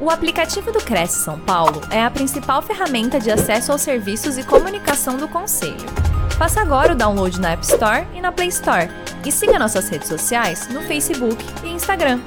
O aplicativo do Cresce São Paulo é a principal ferramenta de acesso aos serviços e comunicação do Conselho. Faça agora o download na App Store e na Play Store. E siga nossas redes sociais no Facebook e Instagram.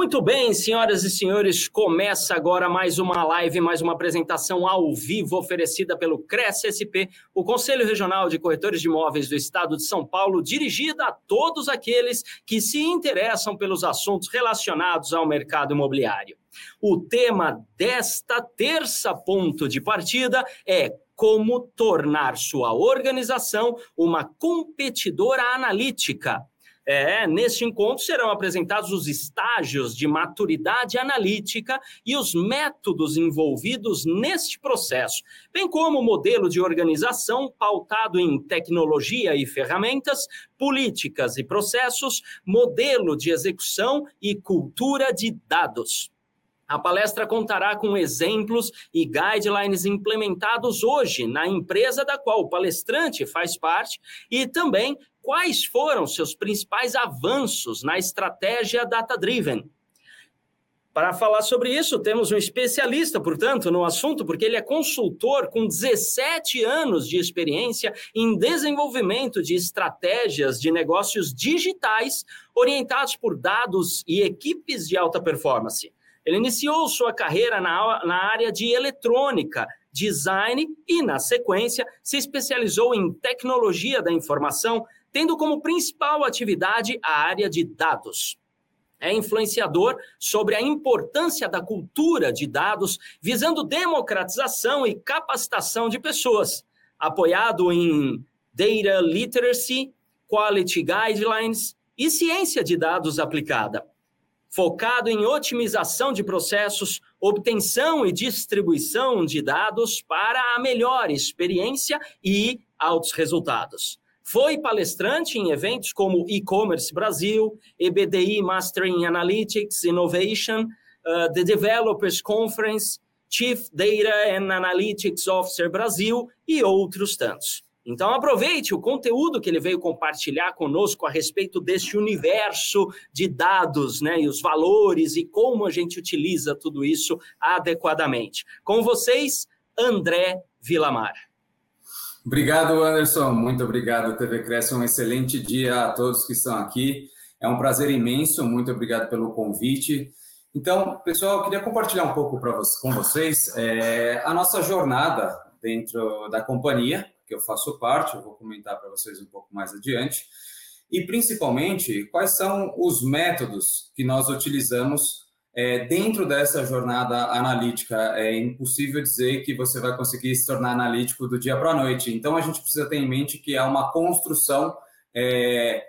Muito bem, senhoras e senhores, começa agora mais uma live, mais uma apresentação ao vivo oferecida pelo Cresce SP, o Conselho Regional de Corretores de Imóveis do Estado de São Paulo, dirigida a todos aqueles que se interessam pelos assuntos relacionados ao mercado imobiliário. O tema desta terça ponto de partida é como tornar sua organização uma competidora analítica é, neste encontro serão apresentados os estágios de maturidade analítica e os métodos envolvidos neste processo, bem como o modelo de organização pautado em tecnologia e ferramentas, políticas e processos, modelo de execução e cultura de dados. A palestra contará com exemplos e guidelines implementados hoje na empresa da qual o palestrante faz parte e também quais foram seus principais avanços na estratégia data-driven. Para falar sobre isso, temos um especialista, portanto, no assunto, porque ele é consultor com 17 anos de experiência em desenvolvimento de estratégias de negócios digitais orientados por dados e equipes de alta performance. Ele iniciou sua carreira na, na área de eletrônica, design e, na sequência, se especializou em tecnologia da informação, tendo como principal atividade a área de dados. É influenciador sobre a importância da cultura de dados, visando democratização e capacitação de pessoas, apoiado em Data Literacy, Quality Guidelines e ciência de dados aplicada focado em otimização de processos, obtenção e distribuição de dados para a melhor experiência e altos resultados. Foi palestrante em eventos como E-Commerce Brasil, EBDI Mastering Analytics Innovation, uh, The Developers Conference, Chief Data and Analytics Officer Brasil e outros tantos. Então aproveite o conteúdo que ele veio compartilhar conosco a respeito deste universo de dados, né, e os valores e como a gente utiliza tudo isso adequadamente. Com vocês, André Vilamar. Obrigado, Anderson. Muito obrigado, TV Cresce. Um excelente dia a todos que estão aqui. É um prazer imenso. Muito obrigado pelo convite. Então, pessoal, eu queria compartilhar um pouco você, com vocês é, a nossa jornada dentro da companhia que eu faço parte, eu vou comentar para vocês um pouco mais adiante, e principalmente quais são os métodos que nós utilizamos é, dentro dessa jornada analítica. É impossível dizer que você vai conseguir se tornar analítico do dia para a noite, então a gente precisa ter em mente que é uma construção. É,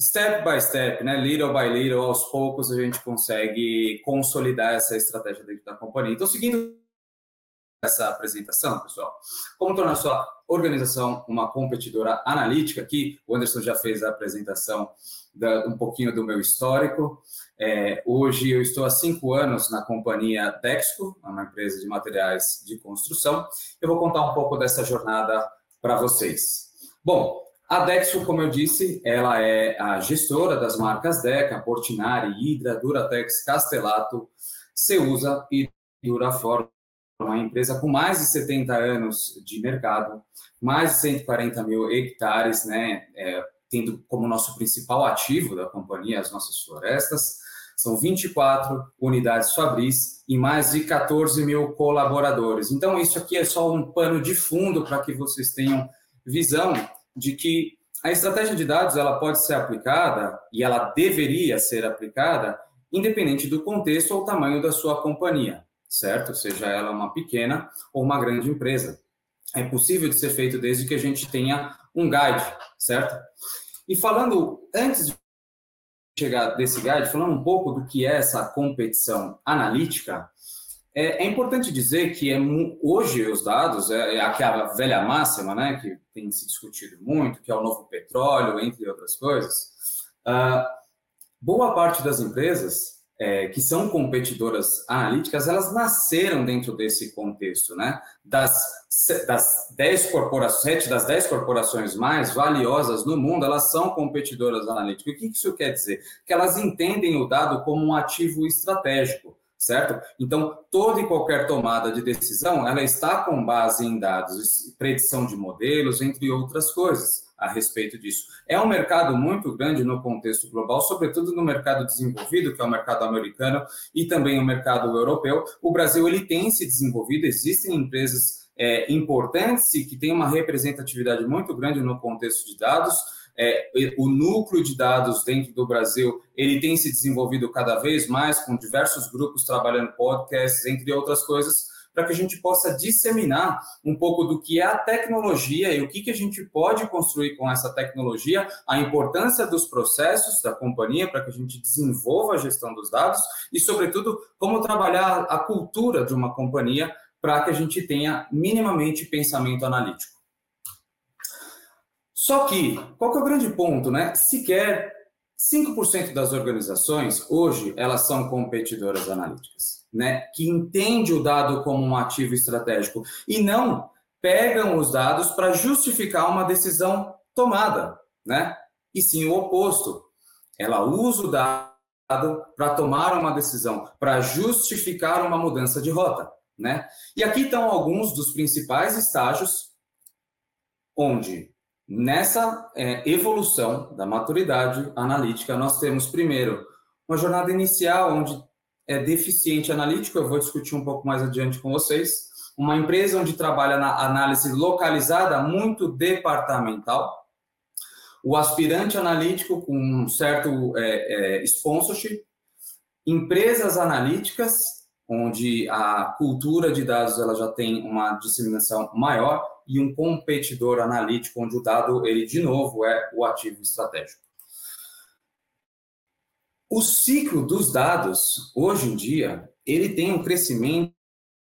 step by step, né? Little by little, aos poucos a gente consegue consolidar essa estratégia dentro da companhia. Então, seguindo essa apresentação, pessoal, como tornar sua organização uma competidora analítica, aqui o Anderson já fez a apresentação da, um pouquinho do meu histórico. É, hoje eu estou há cinco anos na companhia Dexco, uma empresa de materiais de construção. Eu vou contar um pouco dessa jornada para vocês. Bom, a Dexco, como eu disse, ela é a gestora das marcas Deca, Portinari, Hydra, Duratex, Castelato, Ceusa e Duraform uma empresa com mais de 70 anos de mercado, mais de 140 mil hectares, né, é, tendo como nosso principal ativo da companhia as nossas florestas. São 24 unidades fabris e mais de 14 mil colaboradores. Então, isso aqui é só um pano de fundo para que vocês tenham visão de que a estratégia de dados ela pode ser aplicada e ela deveria ser aplicada independente do contexto ou tamanho da sua companhia certo? Seja ela uma pequena ou uma grande empresa. É possível de ser feito desde que a gente tenha um guide, certo? E falando, antes de chegar desse guide, falando um pouco do que é essa competição analítica, é, é importante dizer que é, hoje os dados, é, é aquela velha máxima, né, que tem se discutido muito, que é o novo petróleo, entre outras coisas, uh, boa parte das empresas é, que são competidoras analíticas, elas nasceram dentro desse contexto, né? Das, das 10 corporações, 7 das 10 corporações mais valiosas no mundo, elas são competidoras analíticas. O que isso quer dizer? Que elas entendem o dado como um ativo estratégico certo? Então, toda e qualquer tomada de decisão, ela está com base em dados, predição de modelos, entre outras coisas a respeito disso. É um mercado muito grande no contexto global, sobretudo no mercado desenvolvido, que é o mercado americano e também o mercado europeu. O Brasil ele tem se desenvolvido, existem empresas é, importantes que têm uma representatividade muito grande no contexto de dados, é, o núcleo de dados dentro do Brasil ele tem se desenvolvido cada vez mais com diversos grupos trabalhando podcasts, entre outras coisas, para que a gente possa disseminar um pouco do que é a tecnologia e o que, que a gente pode construir com essa tecnologia, a importância dos processos da companhia para que a gente desenvolva a gestão dos dados e, sobretudo, como trabalhar a cultura de uma companhia para que a gente tenha minimamente pensamento analítico. Só que, qual que é o grande ponto, né? Sequer 5% das organizações, hoje, elas são competidoras analíticas, né? Que entende o dado como um ativo estratégico e não pegam os dados para justificar uma decisão tomada, né? E sim o oposto. Ela usa o dado para tomar uma decisão, para justificar uma mudança de rota, né? E aqui estão alguns dos principais estágios onde Nessa é, evolução da maturidade analítica, nós temos, primeiro, uma jornada inicial onde é deficiente analítico, eu vou discutir um pouco mais adiante com vocês. Uma empresa onde trabalha na análise localizada, muito departamental. O aspirante analítico com um certo é, é, sponsorship. Empresas analíticas, onde a cultura de dados ela já tem uma disseminação maior e um competidor analítico, onde o dado, ele de novo é o ativo estratégico. O ciclo dos dados, hoje em dia, ele tem um crescimento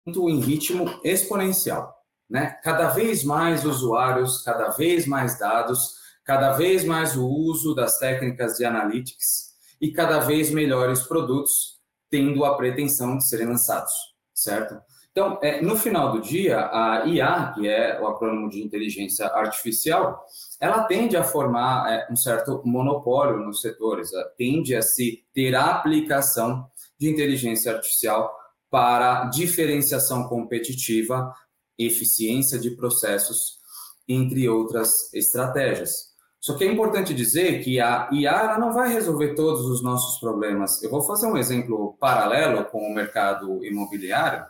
em ritmo exponencial. Né? Cada vez mais usuários, cada vez mais dados, cada vez mais o uso das técnicas de analytics e cada vez melhores produtos tendo a pretensão de serem lançados, certo? Então, é, no final do dia, a IA, que é o acrônimo de inteligência artificial, ela tende a formar é, um certo monopólio nos setores, tende a se ter aplicação de inteligência artificial para diferenciação competitiva, eficiência de processos, entre outras estratégias. Só que é importante dizer que a IA não vai resolver todos os nossos problemas. Eu vou fazer um exemplo paralelo com o mercado imobiliário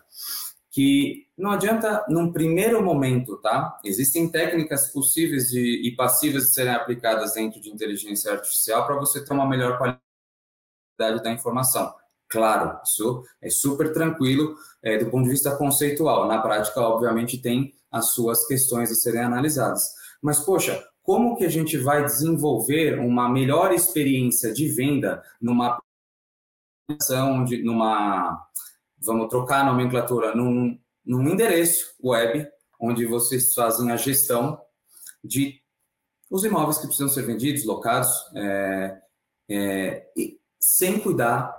que não adianta num primeiro momento, tá? Existem técnicas possíveis de, e passíveis de serem aplicadas dentro de inteligência artificial para você ter uma melhor qualidade da informação. Claro, isso é super tranquilo é, do ponto de vista conceitual. Na prática, obviamente, tem as suas questões a serem analisadas. Mas, poxa, como que a gente vai desenvolver uma melhor experiência de venda numa aplicação, de, numa vamos trocar a nomenclatura, num, num endereço web onde vocês fazem a gestão de os imóveis que precisam ser vendidos, locados, é, é, sem cuidar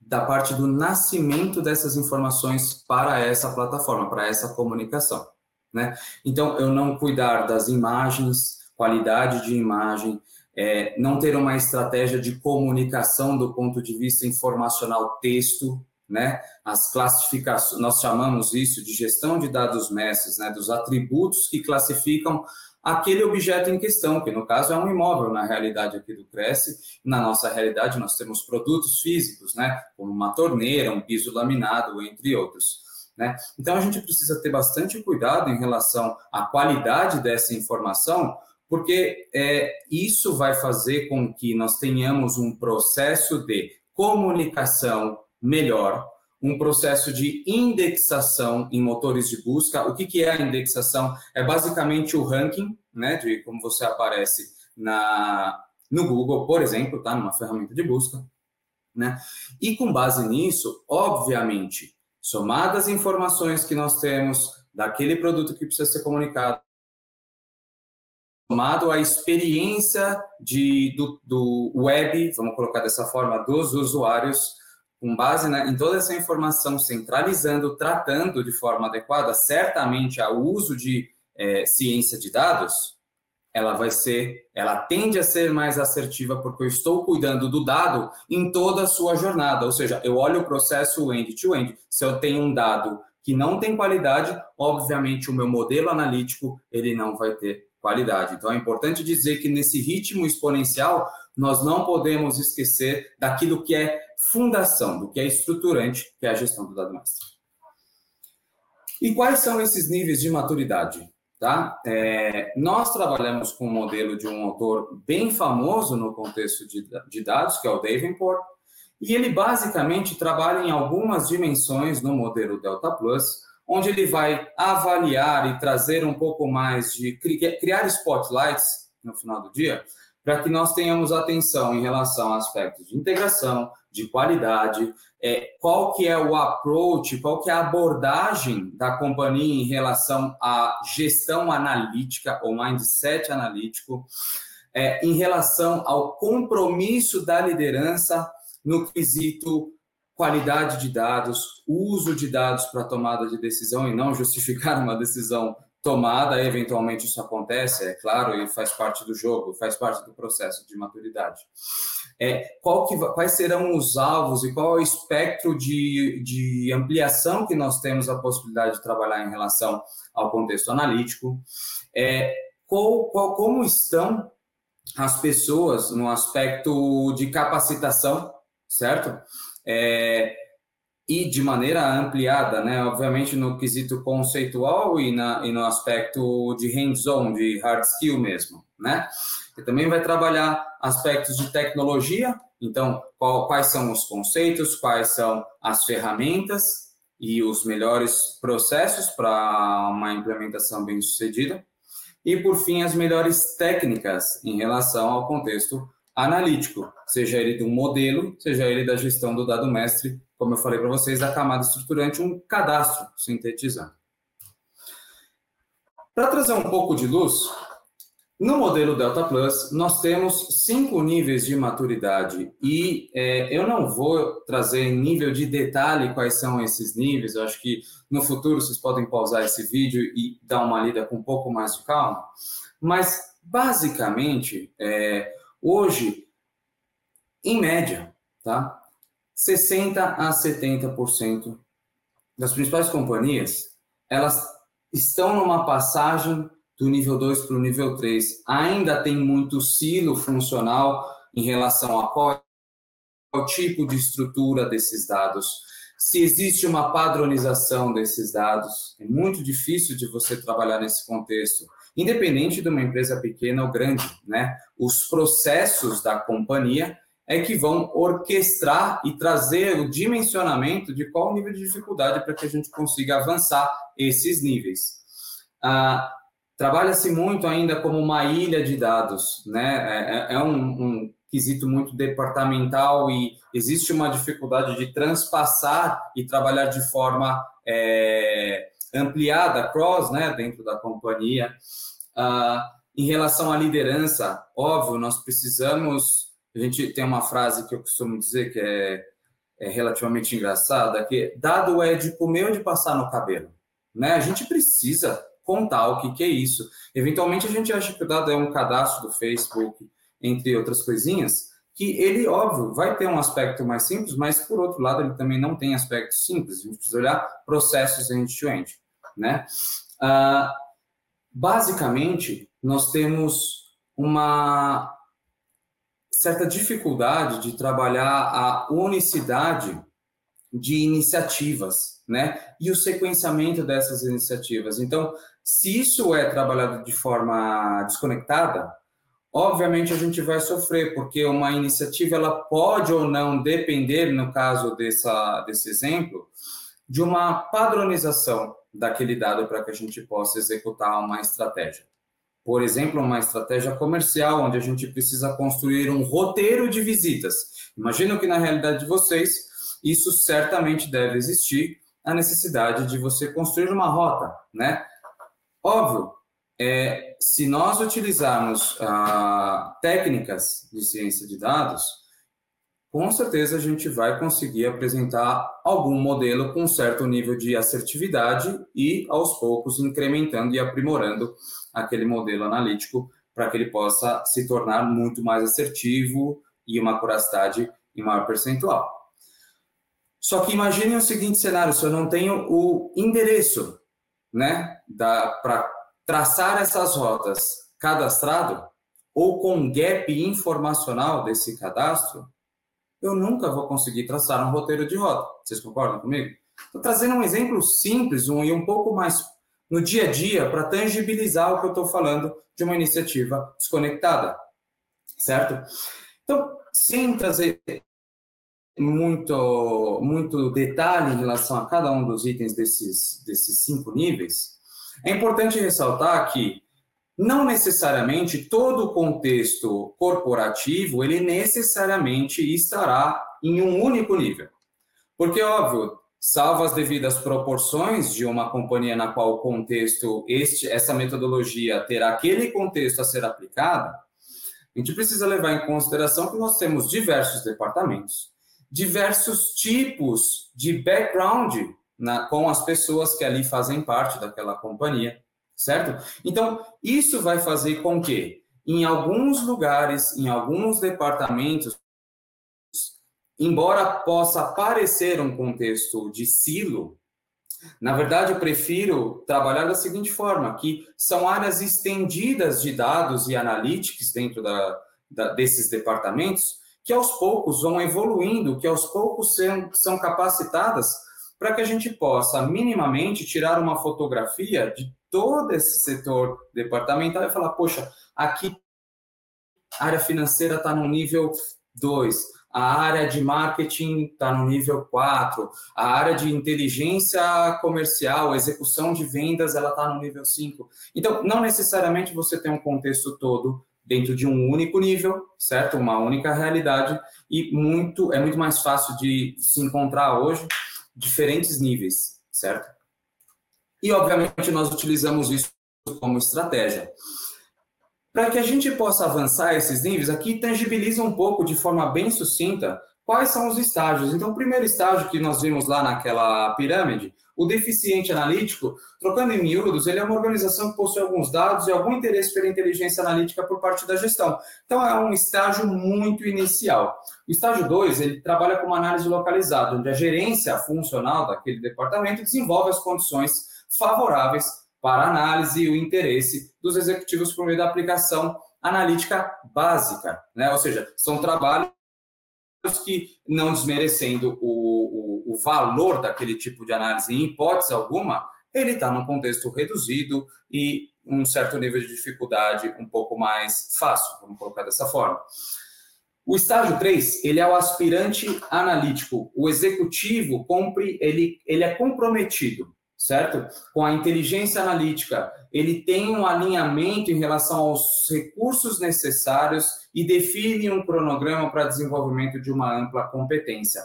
da parte do nascimento dessas informações para essa plataforma, para essa comunicação. Né? Então, eu não cuidar das imagens, qualidade de imagem, é, não ter uma estratégia de comunicação do ponto de vista informacional texto, né? As classificações, nós chamamos isso de gestão de dados mestres, né? Dos atributos que classificam aquele objeto em questão, que no caso é um imóvel na realidade aqui do Cresce. Na nossa realidade nós temos produtos físicos, né? Como uma torneira, um piso laminado, entre outros. Né? Então a gente precisa ter bastante cuidado em relação à qualidade dessa informação, porque é, isso vai fazer com que nós tenhamos um processo de comunicação melhor, um processo de indexação em motores de busca. O que, que é a indexação? É basicamente o ranking, né, de como você aparece na, no Google, por exemplo, tá, numa ferramenta de busca, né? E com base nisso, obviamente, somadas informações que nós temos daquele produto que precisa ser comunicado, somado a experiência de, do, do web, vamos colocar dessa forma, dos usuários, com base né, em toda essa informação, centralizando, tratando de forma adequada, certamente ao uso de é, ciência de dados, ela vai ser, ela tende a ser mais assertiva porque eu estou cuidando do dado em toda a sua jornada, ou seja, eu olho o processo end-to-end. -end. Se eu tenho um dado que não tem qualidade, obviamente o meu modelo analítico ele não vai ter qualidade. Então é importante dizer que nesse ritmo exponencial nós não podemos esquecer daquilo que é fundação, do que é estruturante, que é a gestão do dado mestre. E quais são esses níveis de maturidade? Tá? É, nós trabalhamos com um modelo de um autor bem famoso no contexto de, de dados, que é o Davenport, e ele basicamente trabalha em algumas dimensões no modelo Delta Plus, onde ele vai avaliar e trazer um pouco mais de criar spotlights no final do dia, para que nós tenhamos atenção em relação a aspectos de integração, de qualidade, é, qual que é o approach, qual que é a abordagem da companhia em relação à gestão analítica ou mindset analítico, é, em relação ao compromisso da liderança no quesito qualidade de dados, uso de dados para tomada de decisão e não justificar uma decisão tomada, eventualmente isso acontece, é claro, e faz parte do jogo, faz parte do processo de maturidade. É, que, quais serão os alvos e qual é o espectro de, de ampliação que nós temos a possibilidade de trabalhar em relação ao contexto analítico? É, qual, qual, como estão as pessoas no aspecto de capacitação, certo? É, e de maneira ampliada, né? Obviamente no quesito conceitual e, na, e no aspecto de hands-on, de hard skill mesmo, né? E também vai trabalhar aspectos de tecnologia, então qual, quais são os conceitos, quais são as ferramentas e os melhores processos para uma implementação bem sucedida. E por fim, as melhores técnicas em relação ao contexto analítico, seja ele do modelo, seja ele da gestão do dado mestre como eu falei para vocês, da camada estruturante, um cadastro sintetizando. Para trazer um pouco de luz, no modelo Delta Plus, nós temos cinco níveis de maturidade e é, eu não vou trazer em nível de detalhe quais são esses níveis, eu acho que no futuro vocês podem pausar esse vídeo e dar uma lida com um pouco mais de calma, mas basicamente, é, hoje, em média, tá? 60 a 70% das principais companhias, elas estão numa passagem do nível 2 para o nível 3. Ainda tem muito silo funcional em relação a qual o tipo de estrutura desses dados. Se existe uma padronização desses dados, é muito difícil de você trabalhar nesse contexto, independente de uma empresa pequena ou grande, né? Os processos da companhia é que vão orquestrar e trazer o dimensionamento de qual o nível de dificuldade para que a gente consiga avançar esses níveis. Ah, Trabalha-se muito ainda como uma ilha de dados, né? É, é, é um, um quesito muito departamental e existe uma dificuldade de transpassar e trabalhar de forma é, ampliada, cross, né, dentro da companhia. Ah, em relação à liderança, óbvio, nós precisamos a gente tem uma frase que eu costumo dizer que é, é relativamente engraçada, que dado é de comer de passar no cabelo. Né? A gente precisa contar o que, que é isso. Eventualmente a gente acha que o dado é um cadastro do Facebook, entre outras coisinhas, que ele, óbvio, vai ter um aspecto mais simples, mas por outro lado ele também não tem aspectos simples. A gente precisa olhar processos end-to-end, né? Ah, basicamente, nós temos uma certa dificuldade de trabalhar a unicidade de iniciativas, né? E o sequenciamento dessas iniciativas. Então, se isso é trabalhado de forma desconectada, obviamente a gente vai sofrer, porque uma iniciativa ela pode ou não depender, no caso dessa, desse exemplo, de uma padronização daquele dado para que a gente possa executar uma estratégia. Por exemplo, uma estratégia comercial, onde a gente precisa construir um roteiro de visitas. Imagino que na realidade de vocês, isso certamente deve existir, a necessidade de você construir uma rota, né? Óbvio, é, se nós utilizarmos ah, técnicas de ciência de dados, com certeza a gente vai conseguir apresentar algum modelo com certo nível de assertividade e, aos poucos, incrementando e aprimorando aquele modelo analítico para que ele possa se tornar muito mais assertivo e uma curiosidade em maior percentual. Só que imagine o seguinte cenário: se eu não tenho o endereço, né, para traçar essas rotas cadastrado ou com gap informacional desse cadastro, eu nunca vou conseguir traçar um roteiro de rota. Vocês concordam comigo? Estou trazendo um exemplo simples um, e um pouco mais no dia a dia para tangibilizar o que eu estou falando de uma iniciativa desconectada, certo? Então, sem trazer muito, muito detalhe em relação a cada um dos itens desses, desses cinco níveis, é importante ressaltar que não necessariamente todo o contexto corporativo ele necessariamente estará em um único nível. Porque, óbvio, salvo as devidas proporções de uma companhia na qual o contexto, este, essa metodologia terá aquele contexto a ser aplicado, a gente precisa levar em consideração que nós temos diversos departamentos, diversos tipos de background na, com as pessoas que ali fazem parte daquela companhia, certo? Então, isso vai fazer com que, em alguns lugares, em alguns departamentos, embora possa parecer um contexto de silo, na verdade, eu prefiro trabalhar da seguinte forma, que são áreas estendidas de dados e analytics dentro da, da, desses departamentos, que aos poucos vão evoluindo, que aos poucos são, são capacitadas para que a gente possa minimamente tirar uma fotografia de todo esse setor departamental e falar, poxa, aqui a área financeira está no nível 2, a área de marketing está no nível 4, a área de inteligência comercial, execução de vendas, ela está no nível 5. Então, não necessariamente você tem um contexto todo dentro de um único nível, certo? Uma única realidade e muito é muito mais fácil de se encontrar hoje diferentes níveis, certo? E obviamente nós utilizamos isso como estratégia. Para que a gente possa avançar esses níveis, aqui tangibiliza um pouco de forma bem sucinta quais são os estágios. Então, o primeiro estágio que nós vimos lá naquela pirâmide, o deficiente analítico, trocando em miúdos, ele é uma organização que possui alguns dados e algum interesse pela inteligência analítica por parte da gestão. Então, é um estágio muito inicial. O estágio 2, ele trabalha com uma análise localizada, onde a gerência funcional daquele departamento desenvolve as condições favoráveis para análise e o interesse dos executivos por meio da aplicação analítica básica, né? Ou seja, são trabalhos que, não desmerecendo o, o, o valor daquele tipo de análise em hipótese alguma, ele está num contexto reduzido e um certo nível de dificuldade um pouco mais fácil, vamos colocar dessa forma. O estágio 3, ele é o aspirante analítico. O executivo compre, ele, ele é comprometido, certo? Com a inteligência analítica. Ele tem um alinhamento em relação aos recursos necessários e define um cronograma para desenvolvimento de uma ampla competência.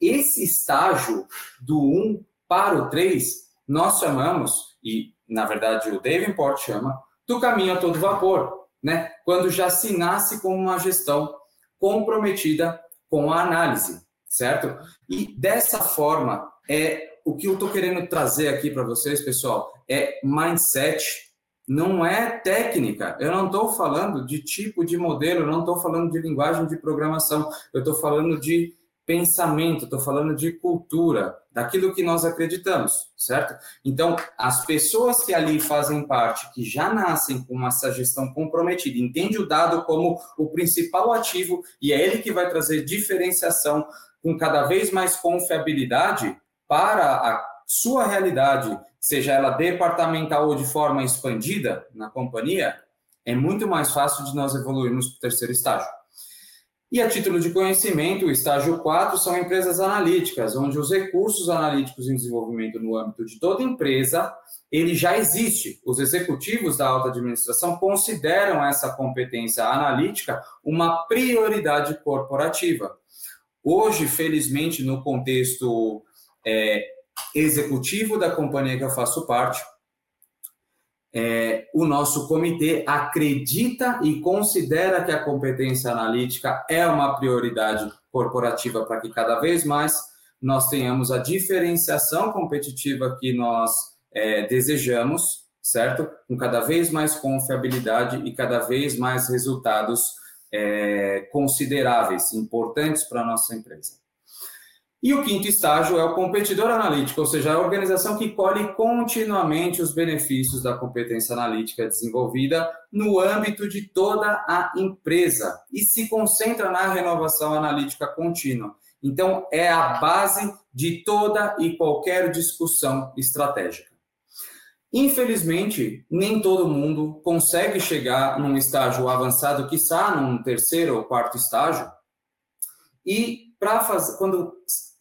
Esse estágio do 1 para o 3, nós chamamos, e na verdade o Davenport chama, do caminho a todo vapor, né? Quando já se nasce com uma gestão comprometida com a análise, certo? E dessa forma, é o que eu estou querendo trazer aqui para vocês, pessoal, é mindset não é técnica. Eu não estou falando de tipo de modelo, eu não estou falando de linguagem de programação, eu estou falando de pensamento, estou falando de cultura, daquilo que nós acreditamos, certo? Então, as pessoas que ali fazem parte, que já nascem com essa gestão comprometida, entende o dado como o principal ativo e é ele que vai trazer diferenciação com cada vez mais confiabilidade para a sua realidade seja ela departamental ou de forma expandida na companhia, é muito mais fácil de nós evoluirmos para o terceiro estágio. E a título de conhecimento, o estágio 4 são empresas analíticas, onde os recursos analíticos em desenvolvimento no âmbito de toda empresa, ele já existe. Os executivos da alta administração consideram essa competência analítica uma prioridade corporativa. Hoje, felizmente, no contexto é, executivo da companhia que eu faço parte, é, o nosso comitê acredita e considera que a competência analítica é uma prioridade corporativa para que cada vez mais nós tenhamos a diferenciação competitiva que nós é, desejamos, certo? Com cada vez mais confiabilidade e cada vez mais resultados é, consideráveis, importantes para a nossa empresa. E o quinto estágio é o competidor analítico, ou seja, a organização que colhe continuamente os benefícios da competência analítica desenvolvida no âmbito de toda a empresa e se concentra na renovação analítica contínua. Então, é a base de toda e qualquer discussão estratégica. Infelizmente, nem todo mundo consegue chegar num estágio avançado, está num terceiro ou quarto estágio, e para fazer, quando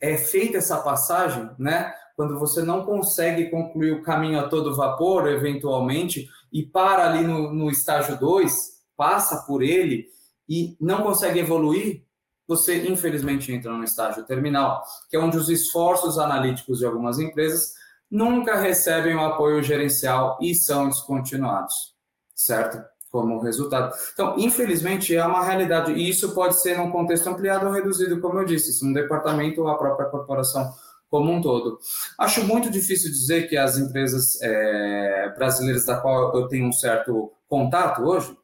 é feita essa passagem, né? Quando você não consegue concluir o caminho a todo vapor, eventualmente, e para ali no, no estágio 2, passa por ele e não consegue evoluir, você infelizmente entra no estágio terminal, que é onde os esforços analíticos de algumas empresas nunca recebem o apoio gerencial e são descontinuados, certo? Como resultado. Então, infelizmente, é uma realidade, e isso pode ser num contexto ampliado ou reduzido, como eu disse, se um departamento ou a própria corporação como um todo. Acho muito difícil dizer que as empresas é, brasileiras da qual eu tenho um certo contato hoje,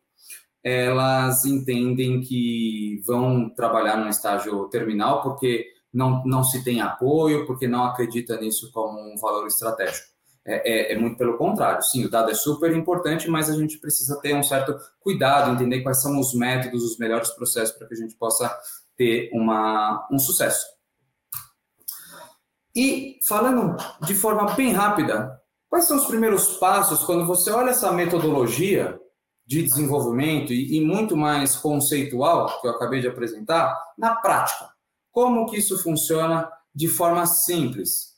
elas entendem que vão trabalhar no estágio terminal porque não, não se tem apoio, porque não acredita nisso como um valor estratégico. É, é, é, muito pelo contrário. Sim, o dado é super importante, mas a gente precisa ter um certo cuidado, entender quais são os métodos, os melhores processos para que a gente possa ter uma, um sucesso. E falando de forma bem rápida, quais são os primeiros passos quando você olha essa metodologia de desenvolvimento e, e muito mais conceitual que eu acabei de apresentar na prática? Como que isso funciona de forma simples?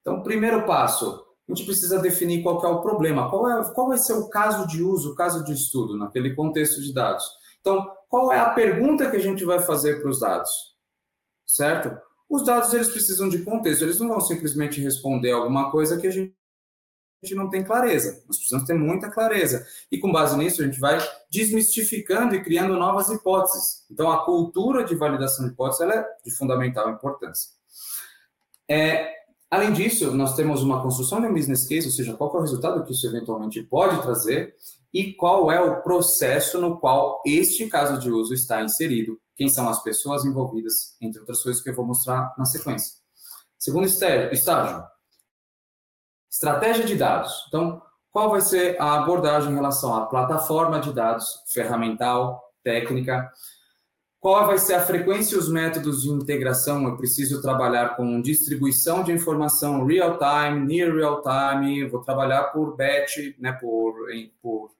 Então, primeiro passo, a gente precisa definir qual é o problema, qual, é, qual vai ser o caso de uso, o caso de estudo naquele contexto de dados. Então, qual é a pergunta que a gente vai fazer para os dados? Certo? Os dados eles precisam de contexto, eles não vão simplesmente responder alguma coisa que a gente não tem clareza. Nós precisamos ter muita clareza. E com base nisso, a gente vai desmistificando e criando novas hipóteses. Então, a cultura de validação de hipóteses é de fundamental importância. É, Além disso, nós temos uma construção de um business case, ou seja, qual é o resultado que isso eventualmente pode trazer e qual é o processo no qual este caso de uso está inserido, quem são as pessoas envolvidas, entre outras coisas que eu vou mostrar na sequência. Segundo estágio, estratégia de dados. Então, qual vai ser a abordagem em relação à plataforma de dados, ferramental, técnica, qual vai ser a frequência e os métodos de integração? Eu preciso trabalhar com distribuição de informação real time, near real time, vou trabalhar por batch, né, por, por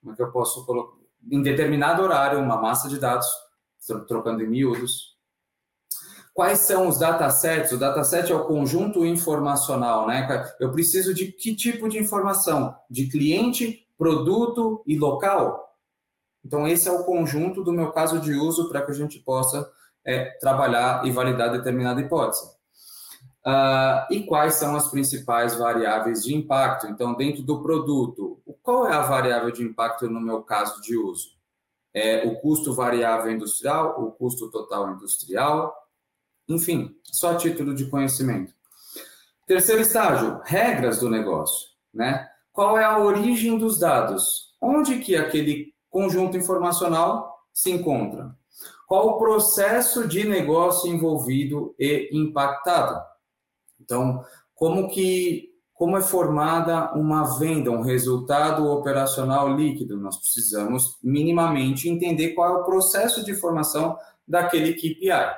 como é que eu posso colocar, em determinado horário, uma massa de dados, trocando em miúdos. Quais são os datasets? O dataset é o conjunto informacional, né? Eu preciso de que tipo de informação? De cliente, produto e local? Então, esse é o conjunto do meu caso de uso para que a gente possa é, trabalhar e validar determinada hipótese. Uh, e quais são as principais variáveis de impacto? Então, dentro do produto, qual é a variável de impacto no meu caso de uso? É o custo variável industrial, o custo total industrial, enfim, só título de conhecimento. Terceiro estágio, regras do negócio, né? Qual é a origem dos dados? Onde que aquele conjunto informacional se encontra? Qual o processo de negócio envolvido e impactado? Então, como que como é formada uma venda, um resultado operacional líquido? Nós precisamos minimamente entender qual é o processo de formação daquele KPI.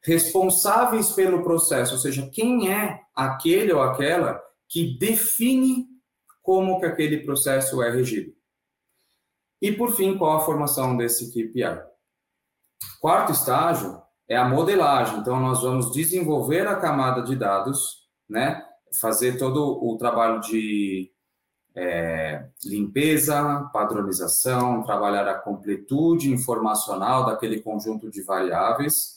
Responsáveis pelo processo, ou seja, quem é aquele ou aquela que define como que aquele processo é regido. E, por fim, qual a formação desse KPI? Quarto estágio é a modelagem. Então, nós vamos desenvolver a camada de dados, né? fazer todo o trabalho de é, limpeza, padronização, trabalhar a completude informacional daquele conjunto de variáveis.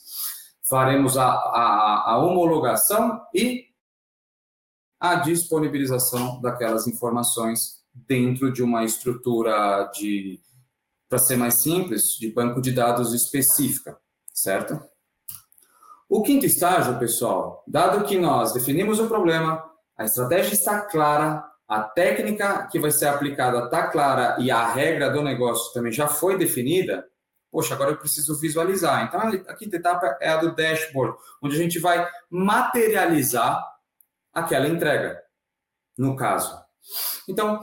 Faremos a, a, a homologação e a disponibilização daquelas informações dentro de uma estrutura de, para ser mais simples, de banco de dados específica, certo? O quinto estágio, pessoal, dado que nós definimos o problema, a estratégia está clara, a técnica que vai ser aplicada está clara e a regra do negócio também já foi definida, poxa, agora eu preciso visualizar. Então, a quinta etapa é a do dashboard, onde a gente vai materializar aquela entrega, no caso. Então,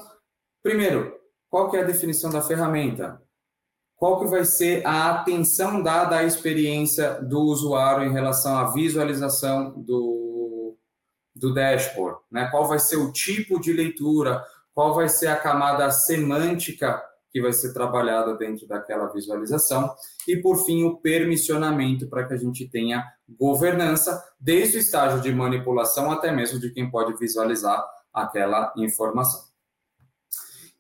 primeiro, qual que é a definição da ferramenta? Qual que vai ser a atenção dada à experiência do usuário em relação à visualização do, do dashboard? Né? Qual vai ser o tipo de leitura? Qual vai ser a camada semântica que vai ser trabalhada dentro daquela visualização? E, por fim, o permissionamento para que a gente tenha governança, desde o estágio de manipulação até mesmo de quem pode visualizar aquela informação.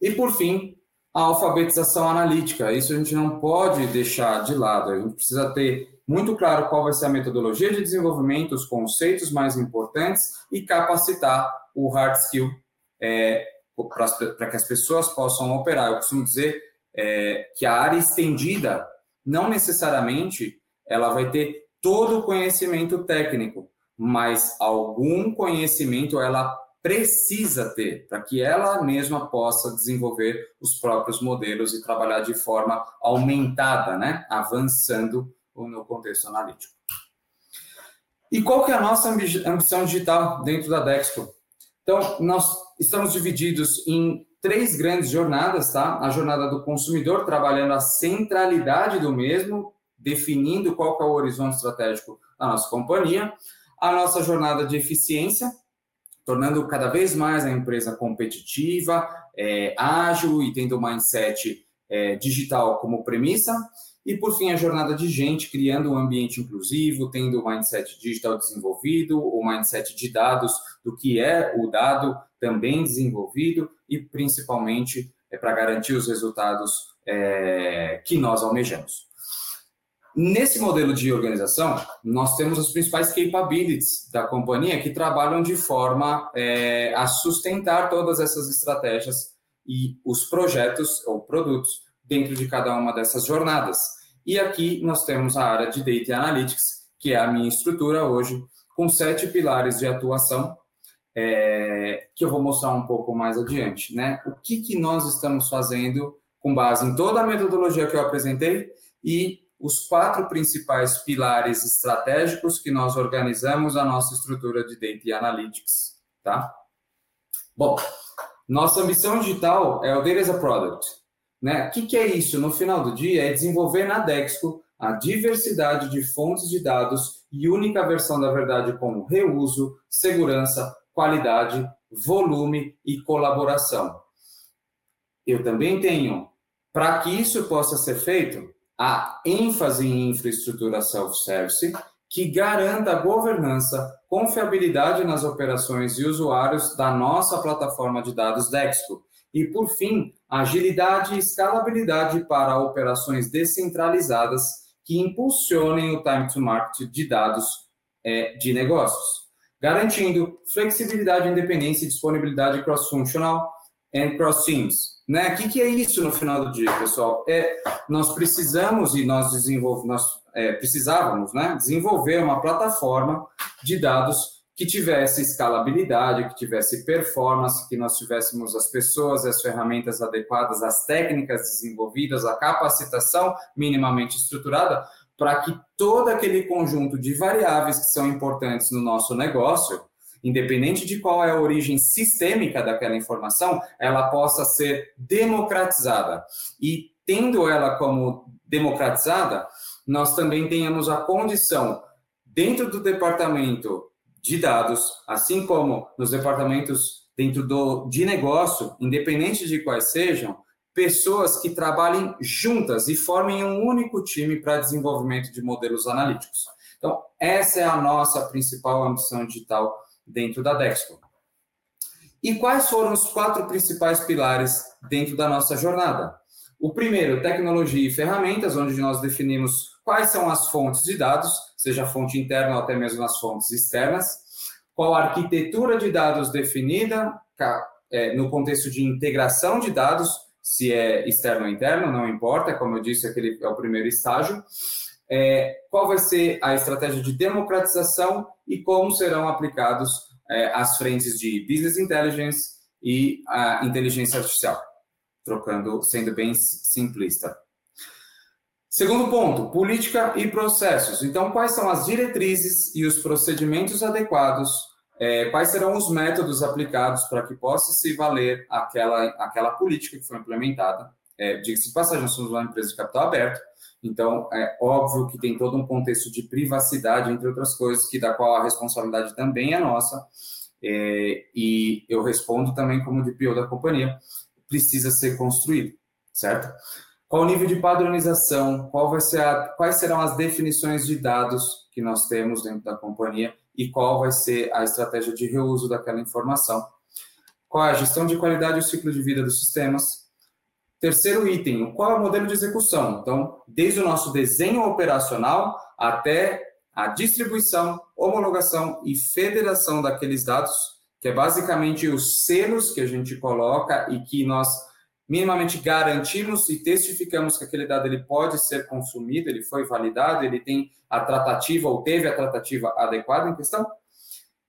E, por fim, a alfabetização analítica. Isso a gente não pode deixar de lado. A gente precisa ter muito claro qual vai ser a metodologia de desenvolvimento, os conceitos mais importantes e capacitar o hard skill é, para que as pessoas possam operar. Eu costumo dizer é, que a área estendida não necessariamente ela vai ter todo o conhecimento técnico, mas algum conhecimento ela precisa ter para que ela mesma possa desenvolver os próprios modelos e trabalhar de forma aumentada, né? avançando no contexto analítico. E qual que é a nossa ambição digital dentro da Dexco? Então, nós estamos divididos em três grandes jornadas, tá? A jornada do consumidor, trabalhando a centralidade do mesmo, definindo qual que é o horizonte estratégico da nossa companhia. A nossa jornada de eficiência, tornando cada vez mais a empresa competitiva, é, ágil e tendo o mindset é, digital como premissa. E, por fim, a jornada de gente, criando um ambiente inclusivo, tendo o mindset digital desenvolvido, o mindset de dados, do que é o dado também desenvolvido e, principalmente, é para garantir os resultados é, que nós almejamos. Nesse modelo de organização, nós temos as principais capabilities da companhia que trabalham de forma é, a sustentar todas essas estratégias e os projetos ou produtos dentro de cada uma dessas jornadas. E aqui nós temos a área de Data Analytics, que é a minha estrutura hoje, com sete pilares de atuação, é, que eu vou mostrar um pouco mais adiante. Né? O que, que nós estamos fazendo com base em toda a metodologia que eu apresentei e os quatro principais pilares estratégicos que nós organizamos a nossa estrutura de Data Analytics, tá? Bom, nossa ambição digital é o Data as a Product. Né? O que, que é isso? No final do dia, é desenvolver na Dexco a diversidade de fontes de dados e única versão da verdade como reuso, segurança, qualidade, volume e colaboração. Eu também tenho, para que isso possa ser feito, a ênfase em infraestrutura self-service, que garanta a governança, confiabilidade nas operações e usuários da nossa plataforma de dados Dexco. E, por fim, agilidade e escalabilidade para operações descentralizadas que impulsionem o time to market de dados é, de negócios, garantindo flexibilidade, independência e disponibilidade cross-functional and cross-teams, né? O que, que é isso no final do dia, pessoal? É, nós precisamos e nós nós é, precisávamos, né, desenvolver uma plataforma de dados que tivesse escalabilidade, que tivesse performance, que nós tivéssemos as pessoas, as ferramentas adequadas, as técnicas desenvolvidas, a capacitação minimamente estruturada, para que todo aquele conjunto de variáveis que são importantes no nosso negócio independente de qual é a origem sistêmica daquela informação, ela possa ser democratizada. E tendo ela como democratizada, nós também tenhamos a condição, dentro do departamento de dados, assim como nos departamentos dentro do, de negócio, independente de quais sejam, pessoas que trabalhem juntas e formem um único time para desenvolvimento de modelos analíticos. Então, essa é a nossa principal ambição digital dentro da Dexco. E quais foram os quatro principais pilares dentro da nossa jornada? O primeiro, tecnologia e ferramentas, onde nós definimos quais são as fontes de dados, seja fonte interna ou até mesmo as fontes externas, qual a arquitetura de dados definida é, no contexto de integração de dados, se é externo ou interno, não importa, como eu disse, aquele é o primeiro estágio é, qual vai ser a estratégia de democratização e como serão aplicados é, as frentes de business intelligence e a inteligência artificial, trocando, sendo bem simplista. Segundo ponto, política e processos. Então, quais são as diretrizes e os procedimentos adequados? É, quais serão os métodos aplicados para que possa se valer aquela, aquela política que foi implementada? É, Diga-se de passagem, somos uma empresa de capital aberto, então é óbvio que tem todo um contexto de privacidade, entre outras coisas, que da qual a responsabilidade também é nossa. É, e eu respondo também como DPO da companhia, precisa ser construído, certo? Qual o nível de padronização? Qual vai ser a, quais serão as definições de dados que nós temos dentro da companhia e qual vai ser a estratégia de reuso daquela informação? Qual é a gestão de qualidade e o ciclo de vida dos sistemas? Terceiro item, qual é o modelo de execução? Então, desde o nosso desenho operacional até a distribuição, homologação e federação daqueles dados, que é basicamente os selos que a gente coloca e que nós minimamente garantimos e testificamos que aquele dado ele pode ser consumido, ele foi validado, ele tem a tratativa ou teve a tratativa adequada em questão,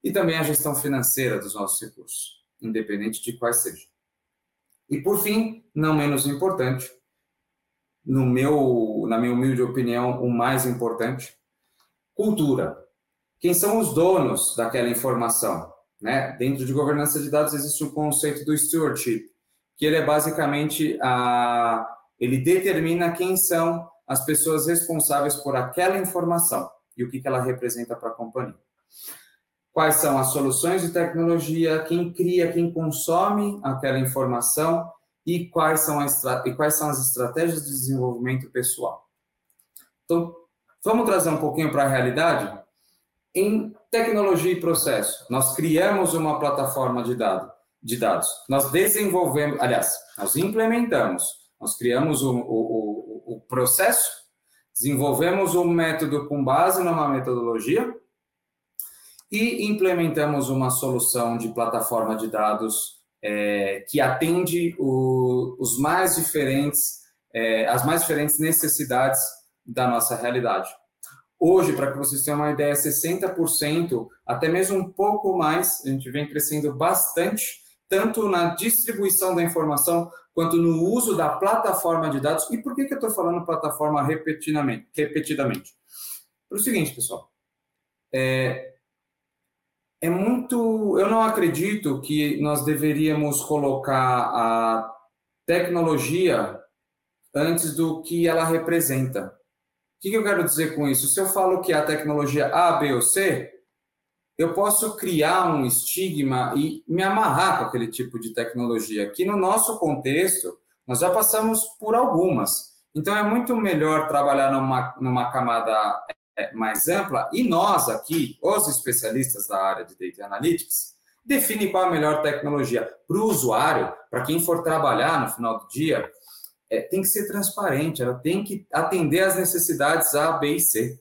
e também a gestão financeira dos nossos recursos, independente de quais sejam. E por fim, não menos importante, no meu, na minha humilde opinião, o mais importante, cultura. Quem são os donos daquela informação? Né? Dentro de governança de dados existe o conceito do stewardship, que ele é basicamente a ele determina quem são as pessoas responsáveis por aquela informação e o que, que ela representa para a companhia. Quais são as soluções de tecnologia, quem cria, quem consome aquela informação e quais são, as, e quais são as estratégias de desenvolvimento pessoal. Então, vamos trazer um pouquinho para a realidade? Em tecnologia e processo, nós criamos uma plataforma de dados de dados. Nós desenvolvemos, aliás, nós implementamos, nós criamos o, o, o, processo, desenvolvemos um método com base numa metodologia e implementamos uma solução de plataforma de dados é, que atende o, os mais diferentes, é, as mais diferentes necessidades da nossa realidade. Hoje, para que vocês tenham uma ideia, 60%, até mesmo um pouco mais, a gente vem crescendo bastante tanto na distribuição da informação quanto no uso da plataforma de dados. E por que, que eu estou falando plataforma repetidamente? repetidamente? Pelo seguinte, pessoal. É, é muito. Eu não acredito que nós deveríamos colocar a tecnologia antes do que ela representa. O que, eu quero dizer com isso? Se eu falo que a tecnologia A, B ou C, eu posso criar um estigma e me amarrar com aquele tipo de tecnologia, que no nosso contexto, nós já passamos por algumas. Então, é muito melhor trabalhar numa, numa camada mais ampla, e nós aqui, os especialistas da área de Data Analytics, define qual a melhor tecnologia. Para o usuário, para quem for trabalhar no final do dia, é, tem que ser transparente, ela tem que atender às necessidades A, B e C.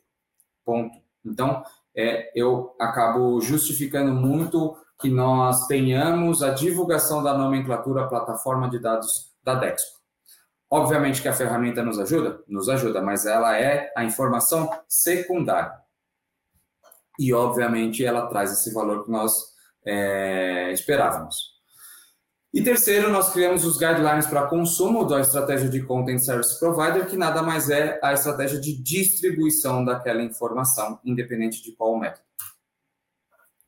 Ponto. Então, é, eu acabo justificando muito que nós tenhamos a divulgação da nomenclatura plataforma de dados da Dexpo. Obviamente que a ferramenta nos ajuda, nos ajuda, mas ela é a informação secundária. E, obviamente, ela traz esse valor que nós é, esperávamos. E terceiro, nós criamos os guidelines para consumo da estratégia de Content Service Provider, que nada mais é a estratégia de distribuição daquela informação, independente de qual método.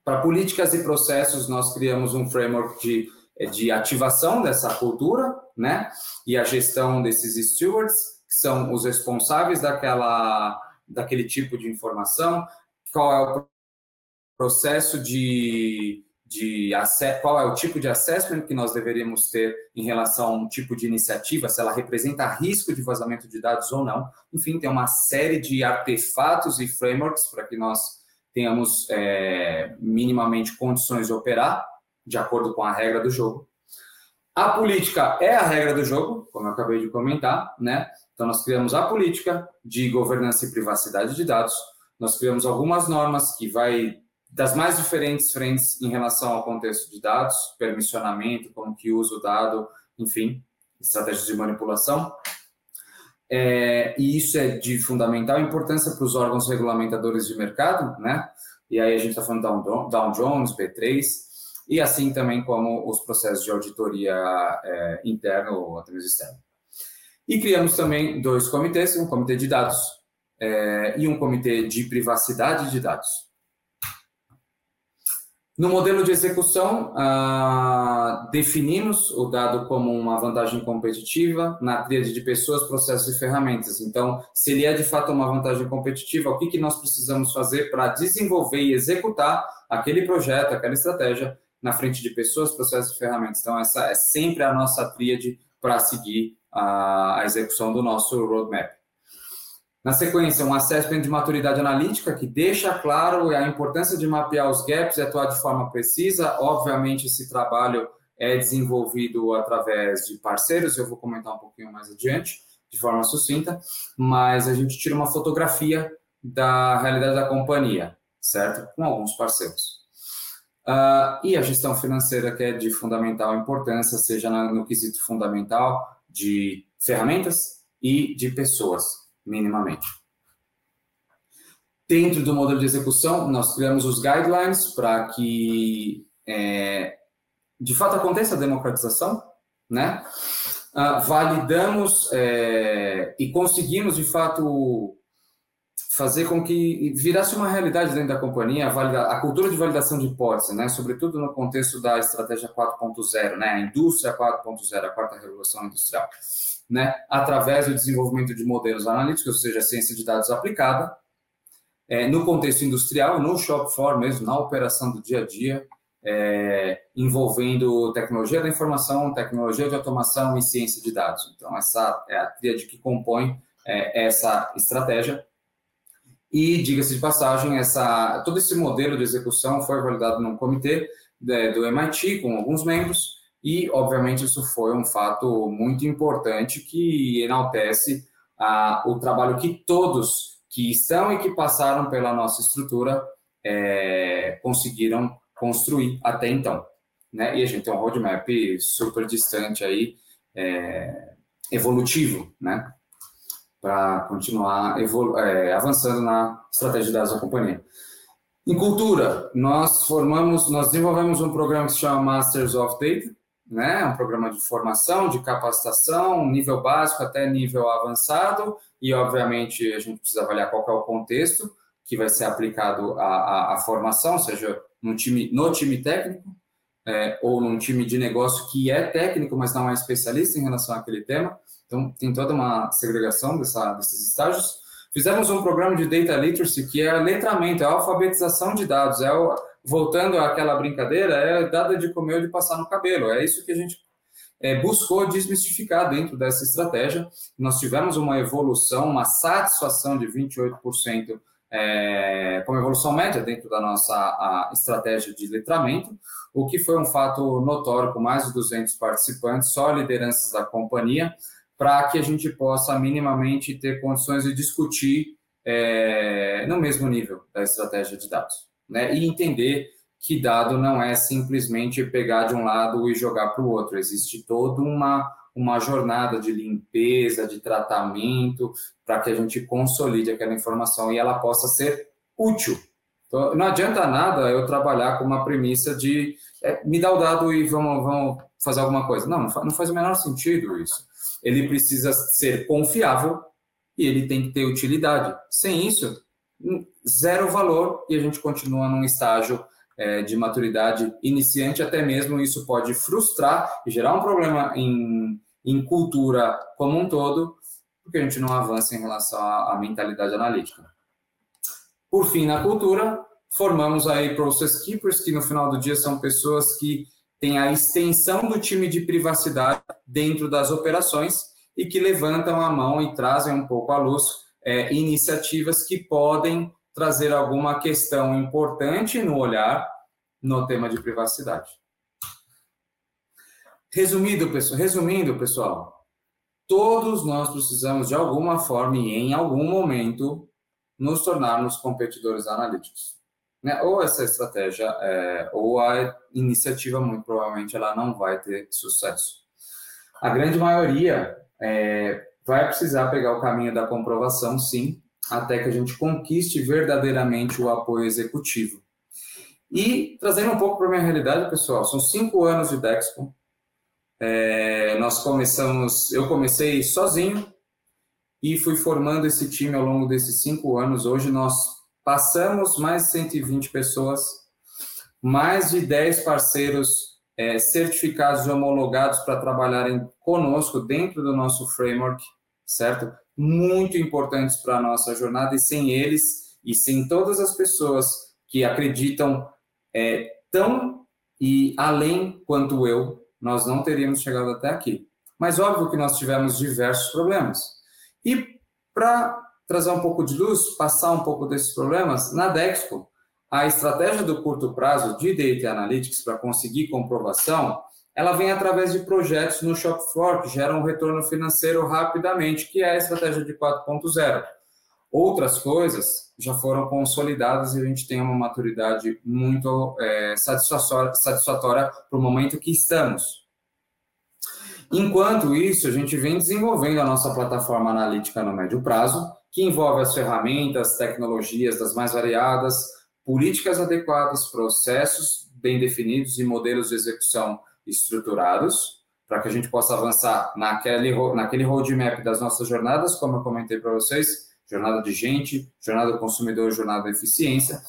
Para políticas e processos, nós criamos um framework de, de ativação dessa cultura, né? E a gestão desses stewards, que são os responsáveis daquela, daquele tipo de informação, qual é o processo de de qual é o tipo de assessment que nós deveríamos ter em relação a um tipo de iniciativa, se ela representa risco de vazamento de dados ou não. Enfim, tem uma série de artefatos e frameworks para que nós tenhamos é, minimamente condições de operar de acordo com a regra do jogo. A política é a regra do jogo, como eu acabei de comentar, né? Então, nós criamos a política de governança e privacidade de dados, nós criamos algumas normas que vai das mais diferentes frentes em relação ao contexto de dados, permissionamento, como que usa o dado, enfim, estratégias de manipulação. é, e isso é de fundamental importância para os órgãos regulamentadores de mercado, né? E aí a gente está falando Dow, Dow Jones, B3, e assim também como os processos de auditoria é, interna ou até mesmo externa. E criamos também dois comitês, um comitê de dados é, e um comitê de privacidade de dados. No modelo de execução, ah, definimos o dado como uma vantagem competitiva na tríade de pessoas, processos e ferramentas. Então, se ele é de fato uma vantagem competitiva, o que, que nós precisamos fazer para desenvolver e executar aquele projeto, aquela estratégia na frente de pessoas, processos e ferramentas. Então, essa é sempre a nossa tríade para seguir a, a execução do nosso roadmap. Na sequência, um assessment de maturidade analítica que deixa claro a importância de mapear os gaps e atuar de forma precisa. Obviamente, esse trabalho é desenvolvido através de parceiros, eu vou comentar um pouquinho mais adiante, de forma sucinta, mas a gente tira uma fotografia da realidade da companhia, certo? Com alguns parceiros. Uh, e a gestão financeira, que é de fundamental importância, seja no quesito fundamental de ferramentas e de pessoas minimamente. Dentro do modelo de execução, nós criamos os guidelines para que, é, de fato, aconteça a democratização, né? Uh, validamos é, e conseguimos, de fato, fazer com que virasse uma realidade dentro da companhia a, valida, a cultura de validação de hipótese, né? sobretudo no contexto da estratégia 4.0, né? a indústria 4.0, a quarta revolução industrial né, através do desenvolvimento de modelos analíticos, ou seja, ciência de dados aplicada, é, no contexto industrial, no shop floor mesmo, na operação do dia a dia, é, envolvendo tecnologia da informação, tecnologia de automação e ciência de dados. Então, essa é a tríade que compõe é, essa estratégia. E, diga-se de passagem, essa, todo esse modelo de execução foi validado num comitê é, do MIT, com alguns membros, e, obviamente, isso foi um fato muito importante que enaltece ah, o trabalho que todos que estão e que passaram pela nossa estrutura é, conseguiram construir até então. Né? E a gente tem um roadmap super distante aí, é, evolutivo, né? Para continuar é, avançando na estratégia da companhia. Em cultura, nós formamos, nós desenvolvemos um programa que se chama Masters of Data, né? É um programa de formação, de capacitação, nível básico até nível avançado, e obviamente a gente precisa avaliar qual é o contexto que vai ser aplicado à, formação, seja no time, no time técnico, é, ou num time de negócio que é técnico, mas não é especialista em relação àquele tema. Então, tem toda uma segregação dessa, desses estágios. Fizemos um programa de Data Literacy, que é letramento, é alfabetização de dados, é o, voltando àquela brincadeira, é dada de comer ou de passar no cabelo. É isso que a gente é, buscou desmistificar dentro dessa estratégia. Nós tivemos uma evolução, uma satisfação de 28% é, como evolução média dentro da nossa estratégia de letramento, o que foi um fato notório com mais de 200 participantes, só lideranças da companhia, para que a gente possa minimamente ter condições de discutir é, no mesmo nível da estratégia de dados né? E entender que dado não é simplesmente pegar de um lado e jogar para o outro. Existe toda uma, uma jornada de limpeza, de tratamento, para que a gente consolide aquela informação e ela possa ser útil. Então, não adianta nada eu trabalhar com uma premissa de é, me dá o dado e vamos, vamos fazer alguma coisa. Não, não faz o menor sentido isso. Ele precisa ser confiável e ele tem que ter utilidade. Sem isso, zero valor e a gente continua num estágio é, de maturidade iniciante, até mesmo isso pode frustrar e gerar um problema em, em cultura como um todo, porque a gente não avança em relação à, à mentalidade analítica. Por fim, na cultura, formamos aí Process Keepers, que no final do dia são pessoas que têm a extensão do time de privacidade dentro das operações e que levantam a mão e trazem um pouco à luz é, iniciativas que podem trazer alguma questão importante no olhar no tema de privacidade. Resumido, pessoal, resumindo, pessoal, todos nós precisamos de alguma forma e em algum momento nos tornarmos competidores analíticos. Né? Ou essa estratégia, é, ou a iniciativa, muito provavelmente, ela não vai ter sucesso. A grande maioria é, vai precisar pegar o caminho da comprovação, sim, até que a gente conquiste verdadeiramente o apoio executivo. E trazendo um pouco para a minha realidade, pessoal, são cinco anos de Dexcom. É, nós começamos, eu comecei sozinho e fui formando esse time ao longo desses cinco anos. Hoje nós passamos mais de 120 pessoas, mais de 10 parceiros é, certificados e homologados para trabalharem conosco dentro do nosso framework, certo? Muito importantes para a nossa jornada e sem eles e sem todas as pessoas que acreditam é, tão e além quanto eu, nós não teríamos chegado até aqui. Mas óbvio que nós tivemos diversos problemas. E para trazer um pouco de luz, passar um pouco desses problemas, na Dexco, a estratégia do curto prazo de Data Analytics para conseguir comprovação, ela vem através de projetos no shop floor que geram um retorno financeiro rapidamente, que é a estratégia de 4.0. Outras coisas já foram consolidadas e a gente tem uma maturidade muito é, satisfatória, satisfatória para o momento que estamos. Enquanto isso, a gente vem desenvolvendo a nossa plataforma analítica no médio prazo, que envolve as ferramentas, tecnologias das mais variadas, políticas adequadas, processos bem definidos e modelos de execução estruturados, para que a gente possa avançar naquele, naquele roadmap das nossas jornadas, como eu comentei para vocês, jornada de gente, jornada do consumidor, jornada da eficiência.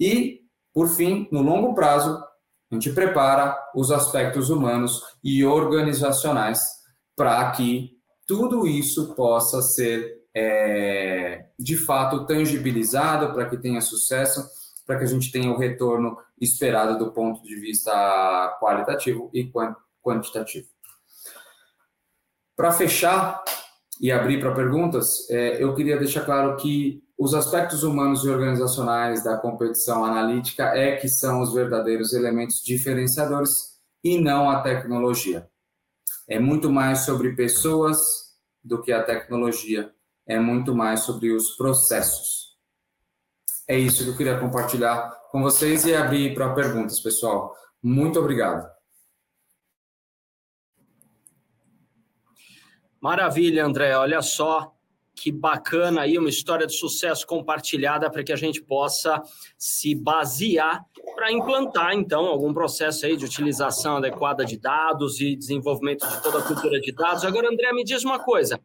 E, por fim, no longo prazo, a gente prepara os aspectos humanos e organizacionais para que tudo isso possa ser, é, de fato, tangibilizado, para que tenha sucesso para que a gente tenha o retorno esperado do ponto de vista qualitativo e quantitativo. Para fechar e abrir para perguntas, é, eu queria deixar claro que os aspectos humanos e organizacionais da competição analítica é que são os verdadeiros elementos diferenciadores e não a tecnologia. É muito mais sobre pessoas do que a tecnologia, é muito mais sobre os processos. É isso que eu queria compartilhar com vocês e abrir para perguntas, pessoal. Muito obrigado. Maravilha, André. Olha só que bacana aí, uma história de sucesso compartilhada para que a gente possa se basear para implantar, então, algum processo aí de utilização adequada de dados e desenvolvimento de toda a cultura de dados. Agora, André, me diz uma coisa.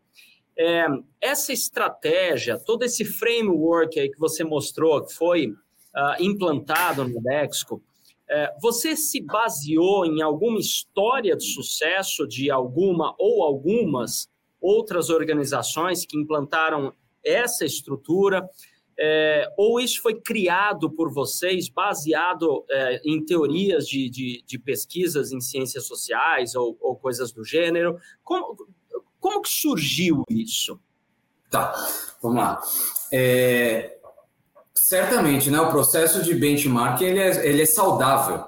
É, essa estratégia, todo esse framework aí que você mostrou, que foi uh, implantado no Dexco, é, você se baseou em alguma história de sucesso de alguma ou algumas outras organizações que implantaram essa estrutura? É, ou isso foi criado por vocês, baseado é, em teorias de, de, de, pesquisas em ciências sociais ou, ou coisas do gênero? Como, como que surgiu isso? Tá, vamos lá. É, certamente, né, o processo de benchmark ele é, ele é saudável.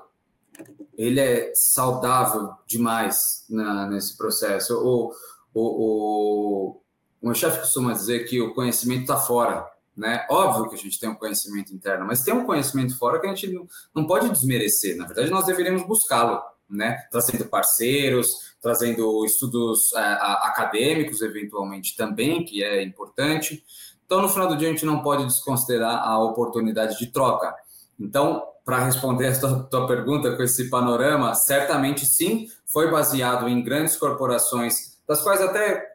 Ele é saudável demais na, nesse processo. O, o, o, o meu chefe costuma dizer que o conhecimento está fora. Né? Óbvio que a gente tem um conhecimento interno, mas tem um conhecimento fora que a gente não, não pode desmerecer. Na verdade, nós deveríamos buscá-lo, né? trazendo parceiros, trazendo estudos é, acadêmicos, eventualmente também, que é importante. Então, no final do dia, a gente não pode desconsiderar a oportunidade de troca. Então, para responder a tua, tua pergunta com esse panorama, certamente sim, foi baseado em grandes corporações, das quais até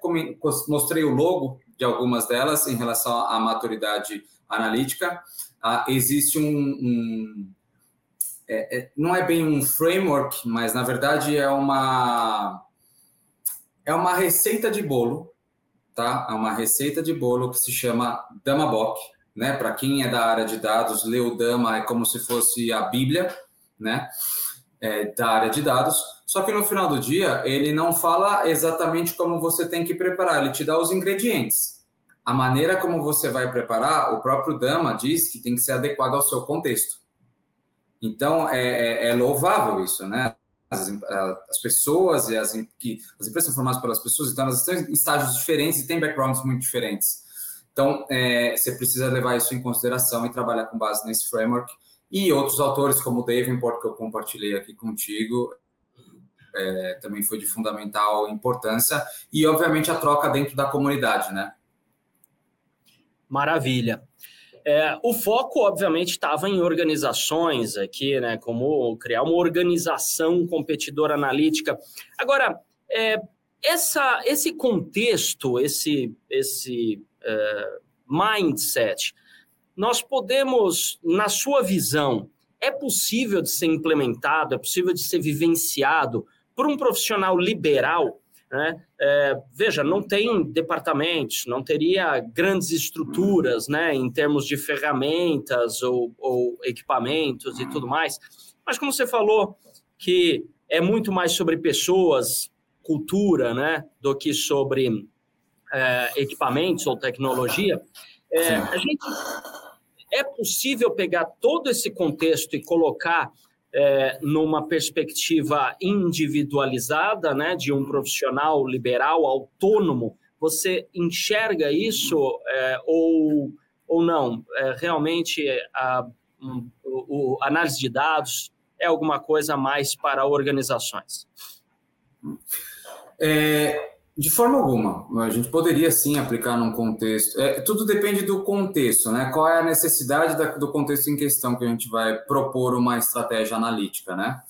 mostrei o logo de algumas delas em relação à maturidade analítica. Ah, existe um, um é, é, não é bem um framework, mas na verdade é uma é uma receita de bolo, tá? É uma receita de bolo que se chama Damaboc, né? Para quem é da área de dados, lê o Dama é como se fosse a Bíblia, né? É, da área de dados. Só que no final do dia ele não fala exatamente como você tem que preparar, ele te dá os ingredientes. A maneira como você vai preparar, o próprio Dama diz que tem que ser adequado ao seu contexto. Então, é, é, é louvável isso, né? As, as, pessoas e as, que, as empresas são formadas pelas pessoas, então elas estão em estágios diferentes e têm backgrounds muito diferentes. Então, é, você precisa levar isso em consideração e trabalhar com base nesse framework. E outros autores, como o Davenport, que eu compartilhei aqui contigo, é, também foi de fundamental importância, e obviamente a troca dentro da comunidade, né? Maravilha. É, o foco, obviamente, estava em organizações aqui, né? Como criar uma organização competidora analítica. Agora, é, essa, esse contexto, esse, esse é, mindset, nós podemos, na sua visão, é possível de ser implementado, é possível de ser vivenciado por um profissional liberal né? É, veja, não tem departamentos, não teria grandes estruturas né, em termos de ferramentas ou, ou equipamentos e tudo mais. Mas como você falou, que é muito mais sobre pessoas, cultura, né, do que sobre é, equipamentos ou tecnologia, é, a gente é possível pegar todo esse contexto e colocar é, numa perspectiva individualizada, né, de um profissional liberal, autônomo, você enxerga isso é, ou, ou não? É, realmente, a, o, análise de dados é alguma coisa mais para organizações? É, de forma alguma. A gente poderia sim aplicar num contexto. É, tudo depende do contexto, né? Qual é a necessidade da, do contexto em questão que a gente vai propor uma estratégia analítica, né?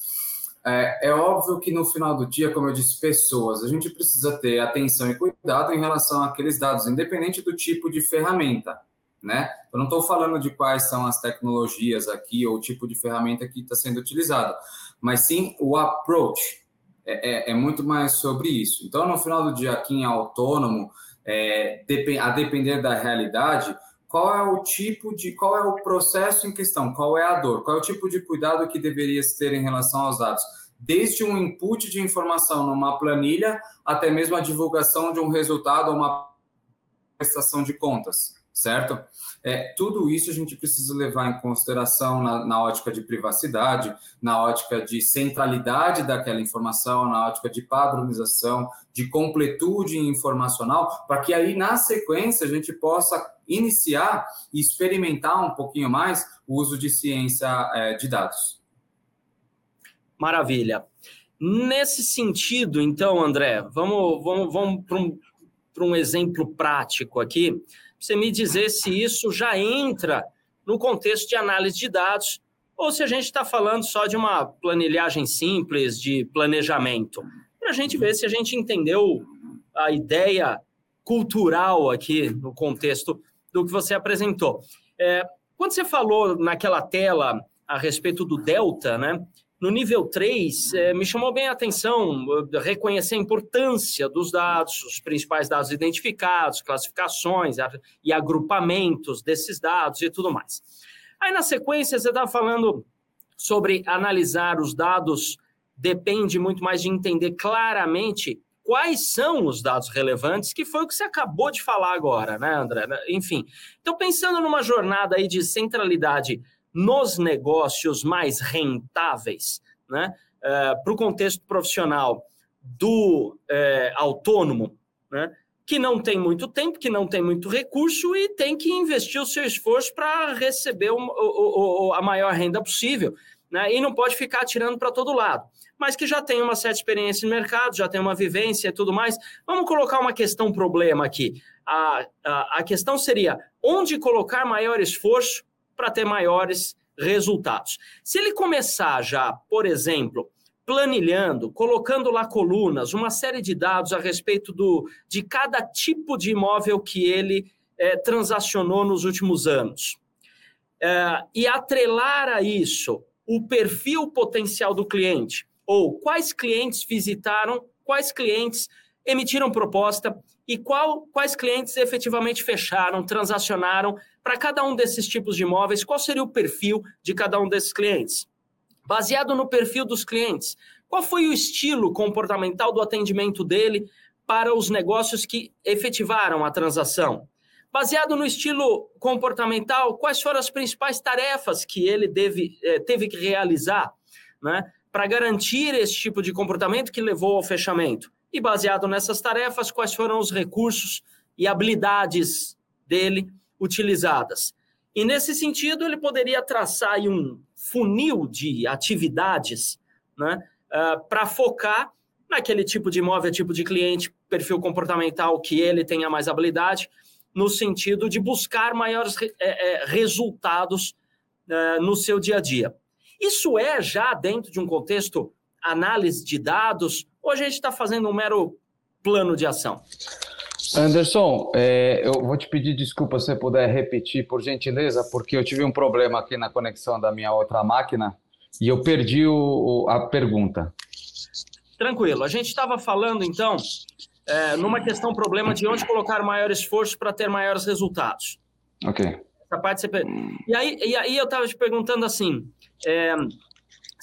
É, é, óbvio que no final do dia, como eu disse, pessoas, a gente precisa ter atenção e cuidado em relação àqueles dados, independente do tipo de ferramenta, né? Eu não estou falando de quais são as tecnologias aqui ou o tipo de ferramenta que está sendo utilizado, mas sim o approach, é, é, é, muito mais sobre isso. Então, no final do dia, quem é autônomo, é, a depender da realidade, qual é o tipo de, qual é o processo em questão, qual é a dor, qual é o tipo de cuidado que deveria se ter em relação aos dados, desde um input de informação numa planilha até mesmo a divulgação de um resultado ou uma prestação de contas certo? É, tudo isso a gente precisa levar em consideração na, na, ótica de privacidade, na ótica de centralidade daquela informação, na ótica de padronização, de completude informacional, para que aí, na sequência, a gente possa iniciar e experimentar um pouquinho mais o uso de ciência é, de dados. Maravilha. Nesse sentido, então, André, vamos, vamos, vamos para um, um exemplo prático aqui você me dizer se isso já entra no contexto de análise de dados ou se a gente está falando só de uma planilhagem simples de planejamento, para a gente ver se a gente entendeu a ideia cultural aqui no contexto do que você apresentou. É, quando você falou naquela tela a respeito do delta, né? No nível 3, é, me chamou bem a atenção reconhecer a importância dos dados, os principais dados identificados, classificações e agrupamentos desses dados e tudo mais. Aí, na sequência, você estava falando sobre analisar os dados, depende muito mais de entender claramente quais são os dados relevantes, que foi o que você acabou de falar agora, né, André? Enfim, então pensando numa jornada aí de centralidade nos negócios mais rentáveis, né, é, para o contexto profissional do é, autônomo, né, que não tem muito tempo, que não tem muito recurso e tem que investir o seu esforço para receber o, o, o, a maior renda possível. Né, e não pode ficar atirando para todo lado. Mas que já tem uma certa experiência no mercado, já tem uma vivência e tudo mais. Vamos colocar uma questão problema aqui. A, a, a questão seria onde colocar maior esforço para ter maiores resultados. Se ele começar já, por exemplo, planilhando, colocando lá colunas, uma série de dados a respeito do, de cada tipo de imóvel que ele é, transacionou nos últimos anos. É, e atrelar a isso o perfil potencial do cliente, ou quais clientes visitaram, quais clientes emitiram proposta e qual, quais clientes efetivamente fecharam, transacionaram para cada um desses tipos de imóveis, qual seria o perfil de cada um desses clientes? Baseado no perfil dos clientes, qual foi o estilo comportamental do atendimento dele para os negócios que efetivaram a transação? Baseado no estilo comportamental, quais foram as principais tarefas que ele deve, eh, teve que realizar né, para garantir esse tipo de comportamento que levou ao fechamento? E baseado nessas tarefas, quais foram os recursos e habilidades dele utilizadas? E nesse sentido, ele poderia traçar um funil de atividades, né? uh, para focar naquele tipo de imóvel, tipo de cliente, perfil comportamental que ele tenha mais habilidade, no sentido de buscar maiores é, é, resultados é, no seu dia a dia. Isso é já dentro de um contexto análise de dados, ou a gente está fazendo um mero plano de ação? Anderson, é, eu vou te pedir desculpa se você puder repetir, por gentileza, porque eu tive um problema aqui na conexão da minha outra máquina e eu perdi o, a pergunta. Tranquilo. A gente estava falando, então, é, numa questão problema de onde colocar maior esforço para ter maiores resultados. Ok. Essa parte você... e, aí, e aí eu estava te perguntando assim, é,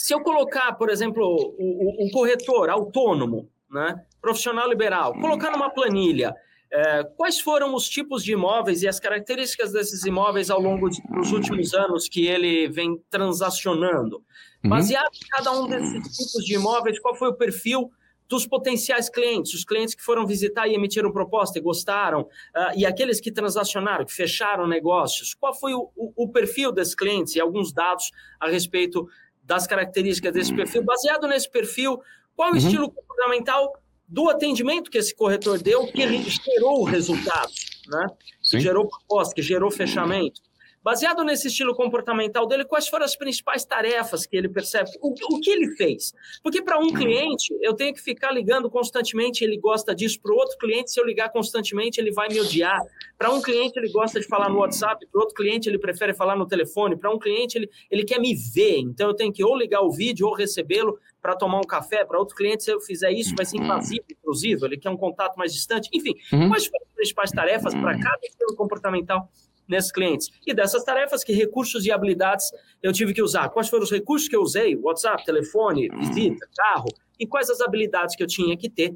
se eu colocar, por exemplo, um corretor autônomo, né, profissional liberal, colocar numa planilha é, quais foram os tipos de imóveis e as características desses imóveis ao longo dos últimos anos que ele vem transacionando? Uhum. Baseado em cada um desses tipos de imóveis, qual foi o perfil dos potenciais clientes, os clientes que foram visitar e emitiram proposta e gostaram, uh, e aqueles que transacionaram, que fecharam negócios, qual foi o, o, o, perfil desses clientes e alguns dados a respeito das características desse perfil. Baseado nesse perfil, qual o uhum. estilo comportamental do atendimento que esse corretor deu que gerou o resultado, né? Que gerou proposta, que gerou fechamento. Baseado nesse estilo comportamental dele, quais foram as principais tarefas que ele percebe? O, o que ele fez? Porque para um cliente, eu tenho que ficar ligando constantemente, ele gosta disso. Para o outro cliente, se eu ligar constantemente, ele vai me odiar. Para um cliente, ele gosta de falar no WhatsApp. Para outro cliente, ele prefere falar no telefone. Para um cliente, ele, ele quer me ver. Então, eu tenho que ou ligar o vídeo ou recebê-lo para tomar um café. Para outro cliente, se eu fizer isso, vai ser invasivo, inclusive. Ele quer um contato mais distante. Enfim, uhum. quais foram as principais tarefas para cada estilo comportamental nesses clientes. E dessas tarefas, que recursos e habilidades eu tive que usar? Quais foram os recursos que eu usei? WhatsApp, telefone, visita, carro? E quais as habilidades que eu tinha que ter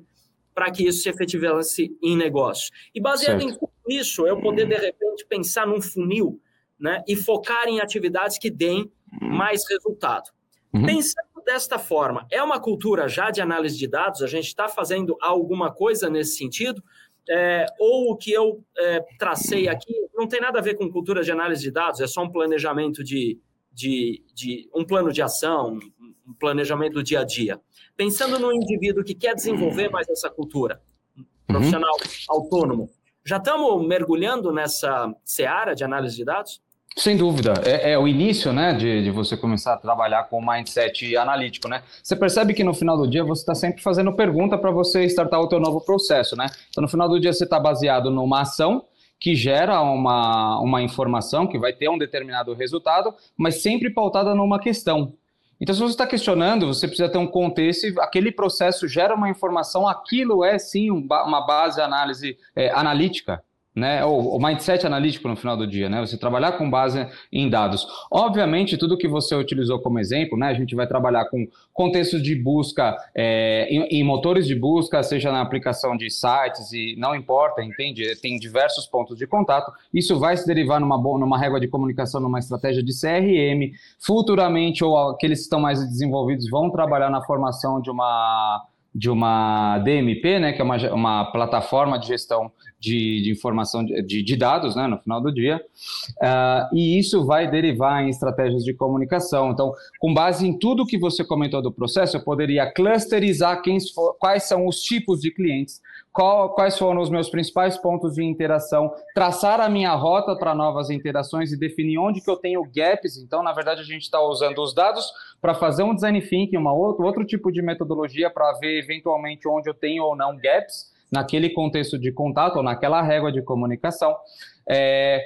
para que isso se efetivasse em negócio? E baseado certo. em tudo isso, eu poder, de repente, pensar num funil né, e focar em atividades que deem mais resultado. Uhum. Pensando desta forma, é uma cultura já de análise de dados? A gente está fazendo alguma coisa nesse sentido? É, ou o que eu é, tracei aqui não tem nada a ver com cultura de análise de dados, é só um planejamento de, de, de um plano de ação, um planejamento do dia a dia. Pensando no indivíduo que quer desenvolver mais essa cultura, profissional uhum. autônomo, já estamos mergulhando nessa seara de análise de dados? Sem dúvida, é, é, o início, né, de, de, você começar a trabalhar com o mindset analítico, né? Você percebe que no final do dia você está sempre fazendo pergunta para você startar o teu novo processo, né? Então no final do dia você está baseado numa ação que gera uma, uma informação que vai ter um determinado resultado, mas sempre pautada numa questão. Então se você está questionando, você precisa ter um contexto, aquele processo gera uma informação, aquilo é sim uma base análise é, analítica né? O, o, mindset analítico no final do dia, né? Você trabalhar com base em dados. Obviamente, tudo que você utilizou como exemplo, né? A gente vai trabalhar com contextos de busca é, em, em, motores de busca, seja na aplicação de sites e não importa, entende? Tem diversos pontos de contato. Isso vai se derivar numa numa régua de comunicação, numa estratégia de CRM. Futuramente, ou aqueles que estão mais desenvolvidos vão trabalhar na formação de uma de uma DMP, né, que é uma, uma plataforma de gestão de, de informação de, de, dados, né, no final do dia, uh, e isso vai derivar em estratégias de comunicação. Então, com base em tudo que você comentou do processo, eu poderia clusterizar quem quais são os tipos de clientes, qual, quais foram os meus principais pontos de interação, traçar a minha rota para novas interações e definir onde que eu tenho gaps. Então, na verdade, a gente está usando os dados para fazer um design thinking, uma outro, outro tipo de metodologia para ver eventualmente onde eu tenho ou não gaps naquele contexto de contato ou naquela régua de comunicação. É,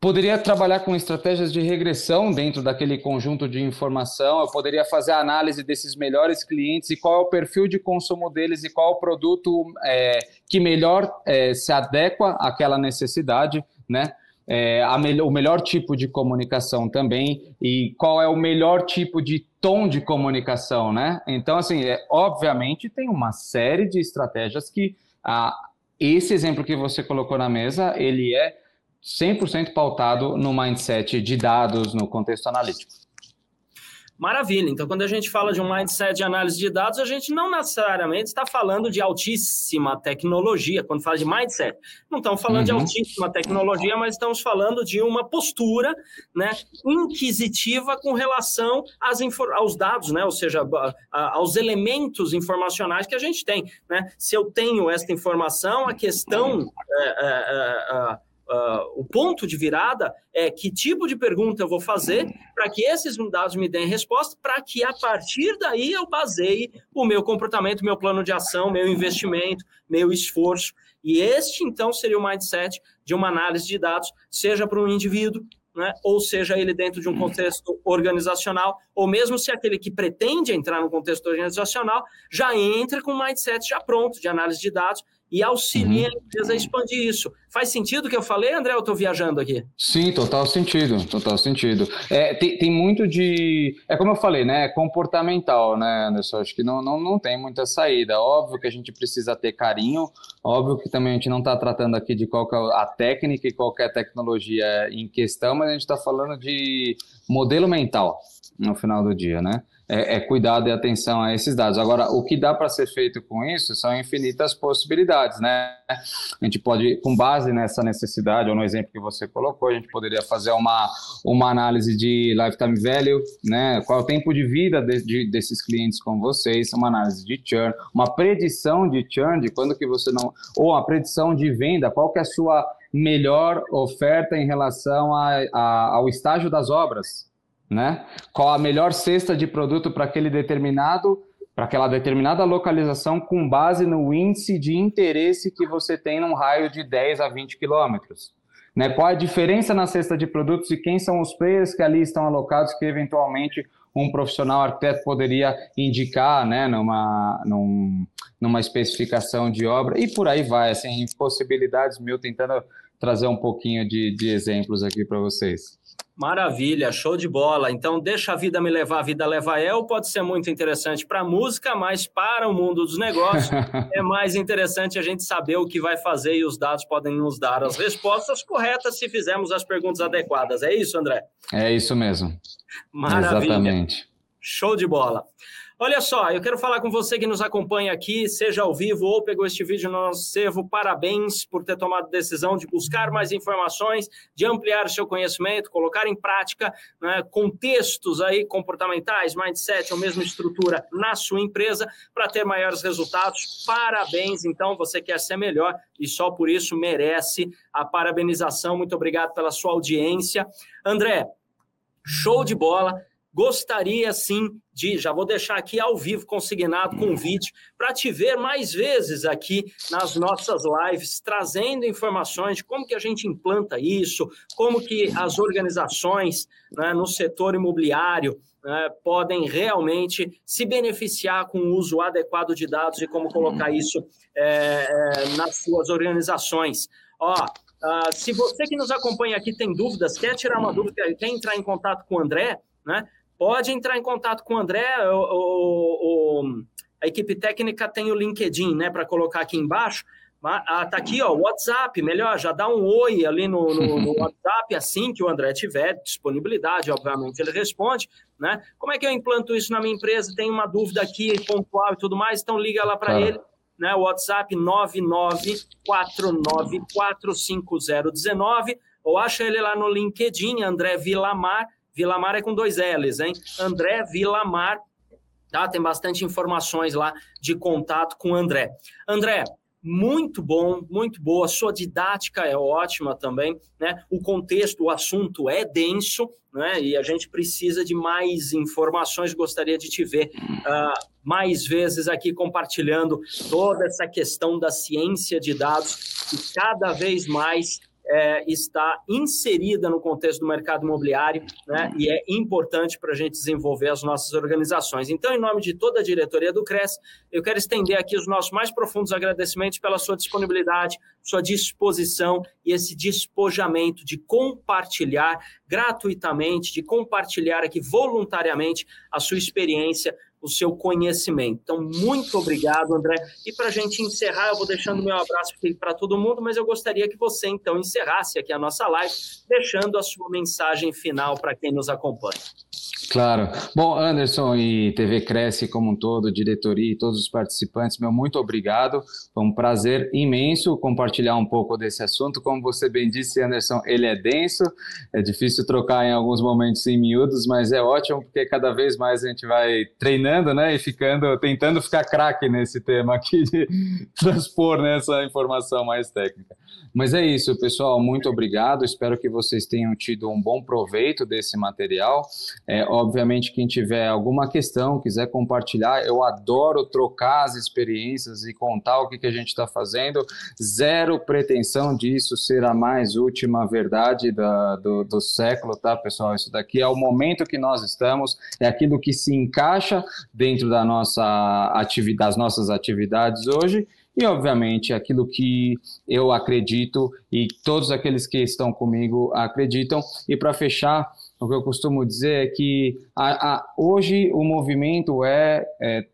poderia trabalhar com estratégias de regressão dentro daquele conjunto de informação, eu poderia fazer a análise desses melhores clientes e qual é o perfil de consumo deles e qual é o produto é, que melhor é, se adequa àquela necessidade, né? É, me o melhor tipo de comunicação também e qual é o melhor tipo de tom de comunicação, né? Então, assim, é, obviamente tem uma série de estratégias que ah, esse exemplo que você colocou na mesa, ele é 100% pautado no mindset de dados, no contexto analítico. Maravilha. Então, quando a gente fala de um mindset de análise de dados, a gente não necessariamente está falando de altíssima tecnologia. Quando fala de mindset, não estamos falando uhum. de altíssima tecnologia, mas estamos falando de uma postura né, inquisitiva com relação às aos dados, né? ou seja, aos elementos informacionais que a gente tem. Né? Se eu tenho esta informação, a questão. É, é, é, Uh, o ponto de virada é que tipo de pergunta eu vou fazer para que esses dados me deem resposta, para que a partir daí eu baseie o meu comportamento, meu plano de ação, meu investimento, meu esforço. E este, então, seria o mindset de uma análise de dados, seja para um indivíduo, né, ou seja ele dentro de um contexto organizacional, ou mesmo se aquele que pretende entrar no contexto organizacional já entra com o mindset já pronto de análise de dados e auxilia uhum. a empresa a expandir isso. Faz sentido o que eu falei, André? Eu estou viajando aqui? Sim, total sentido, total sentido. É, tem, tem muito de. É como eu falei, né? É comportamental, né, Anderson? Acho que não, não, não tem muita saída. Óbvio que a gente precisa ter carinho, óbvio que também a gente não está tratando aqui de qual é a técnica e qualquer tecnologia em questão, mas a gente está falando de modelo mental no final do dia, né? É, é, cuidado e atenção a esses dados. Agora, o que dá para ser feito com isso são infinitas possibilidades, né? A gente pode, com base nessa necessidade, ou no exemplo que você colocou, a gente poderia fazer uma, uma análise de lifetime value, né? Qual é o tempo de vida de, de, desses clientes com vocês, uma análise de churn, uma predição de churn, de quando que você não... Ou uma predição de venda, qual que é a sua melhor oferta em relação a, a, ao estágio das obras, né? Qual a melhor cesta de produto para aquele determinado, para aquela determinada localização com base no índice de interesse que você tem num raio de 10 a 20 quilômetros. Né? Qual a diferença na cesta de produtos e quem são os players que ali estão alocados que eventualmente um profissional arquiteto poderia indicar, né, numa, num, numa especificação de obra e por aí vai, assim, possibilidades mil, tentando trazer um pouquinho de, de exemplos aqui para vocês. Maravilha, show de bola. Então, deixa a vida me levar, a vida leva eu. Pode ser muito interessante para a música, mas para o mundo dos negócios é mais interessante a gente saber o que vai fazer e os dados podem nos dar as respostas corretas se fizermos as perguntas adequadas. É isso, André? É isso mesmo. Maravilha. Exatamente. Show de bola. Olha só, eu quero falar com você que nos acompanha aqui, seja ao vivo ou pegou este vídeo no nosso servo. Parabéns por ter tomado a decisão de buscar mais informações, de ampliar o seu conhecimento, colocar em prática né, contextos aí comportamentais, mindset ou mesmo estrutura na sua empresa para ter maiores resultados. Parabéns, então, você quer ser melhor e só por isso merece a parabenização. Muito obrigado pela sua audiência. André, show de bola gostaria sim de, já vou deixar aqui ao vivo consignado convite para te ver mais vezes aqui nas nossas lives, trazendo informações de como que a gente implanta isso, como que as organizações né, no setor imobiliário né, podem realmente se beneficiar com o uso adequado de dados e como colocar isso é, é, nas suas organizações. Ó, uh, se você que nos acompanha aqui tem dúvidas, quer tirar uma dúvida, quer entrar em contato com o André, né? Pode entrar em contato com o André, o, o, a equipe técnica tem o LinkedIn, né, para colocar aqui embaixo. Ah, tá aqui, ó, WhatsApp, melhor, já dá um oi ali no, no, no, WhatsApp, assim que o André tiver disponibilidade, obviamente ele responde, né? Como é que eu implanto isso na minha empresa? Tem uma dúvida aqui, pontual e tudo mais, então liga lá para ele, né? WhatsApp 994945019, ou acha ele lá no LinkedIn, André Vilamar, Vilamar é com dois L's, hein? André Vilamar, tá? Tem bastante informações lá de contato com o André. André, muito bom, muito boa. Sua didática é ótima também, né? O contexto, o assunto é denso, né? E a gente precisa de mais informações. Gostaria de te ver uh, mais vezes aqui compartilhando toda essa questão da ciência de dados e cada vez mais é, está inserida no contexto do mercado imobiliário né, e é importante para a gente desenvolver as nossas organizações. Então, em nome de toda a diretoria do CRES, eu quero estender aqui os nossos mais profundos agradecimentos pela sua disponibilidade, sua disposição e esse despojamento de compartilhar gratuitamente, de compartilhar aqui voluntariamente a sua experiência o seu conhecimento. Então, muito obrigado, André. E para a gente encerrar, eu vou deixando meu abraço para todo mundo, mas eu gostaria que você, então, encerrasse aqui a nossa live, deixando a sua mensagem final para quem nos acompanha. Claro. Bom, Anderson e TV Cresce como um todo, diretoria e todos os participantes, meu muito obrigado. Foi um prazer imenso compartilhar um pouco desse assunto. Como você bem disse, Anderson, ele é denso, é difícil trocar em alguns momentos em miúdos, mas é ótimo porque cada vez mais a gente vai treinando, né, e ficando, tentando ficar craque nesse tema aqui de transpor né, essa informação mais técnica. Mas é isso, pessoal. Muito obrigado. Espero que vocês tenham tido um bom proveito desse material. É, obviamente, quem tiver alguma questão, quiser compartilhar, eu adoro trocar as experiências e contar o que, que a gente está fazendo. Zero pretensão disso ser a mais última verdade da, do, do século, tá, pessoal? Isso daqui é o momento que nós estamos, é aquilo que se encaixa dentro da nossa das nossas atividades hoje e, obviamente, aquilo que eu acredito e todos aqueles que estão comigo acreditam. E para fechar, o que eu costumo dizer é que a, a, hoje o movimento é, é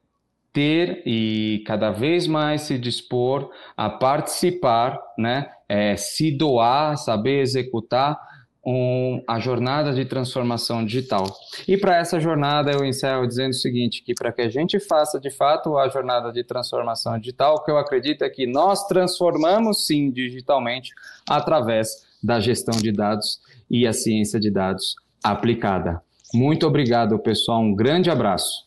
ter e cada vez mais se dispor a participar, né? É, se doar, saber executar um, a jornada de transformação digital. E para essa jornada eu encerro dizendo o seguinte, que para que a gente faça de fato a jornada de transformação digital, o que eu acredito é que nós transformamos sim digitalmente através da gestão de dados e a ciência de dados aplicada. Muito obrigado, pessoal. Um grande abraço.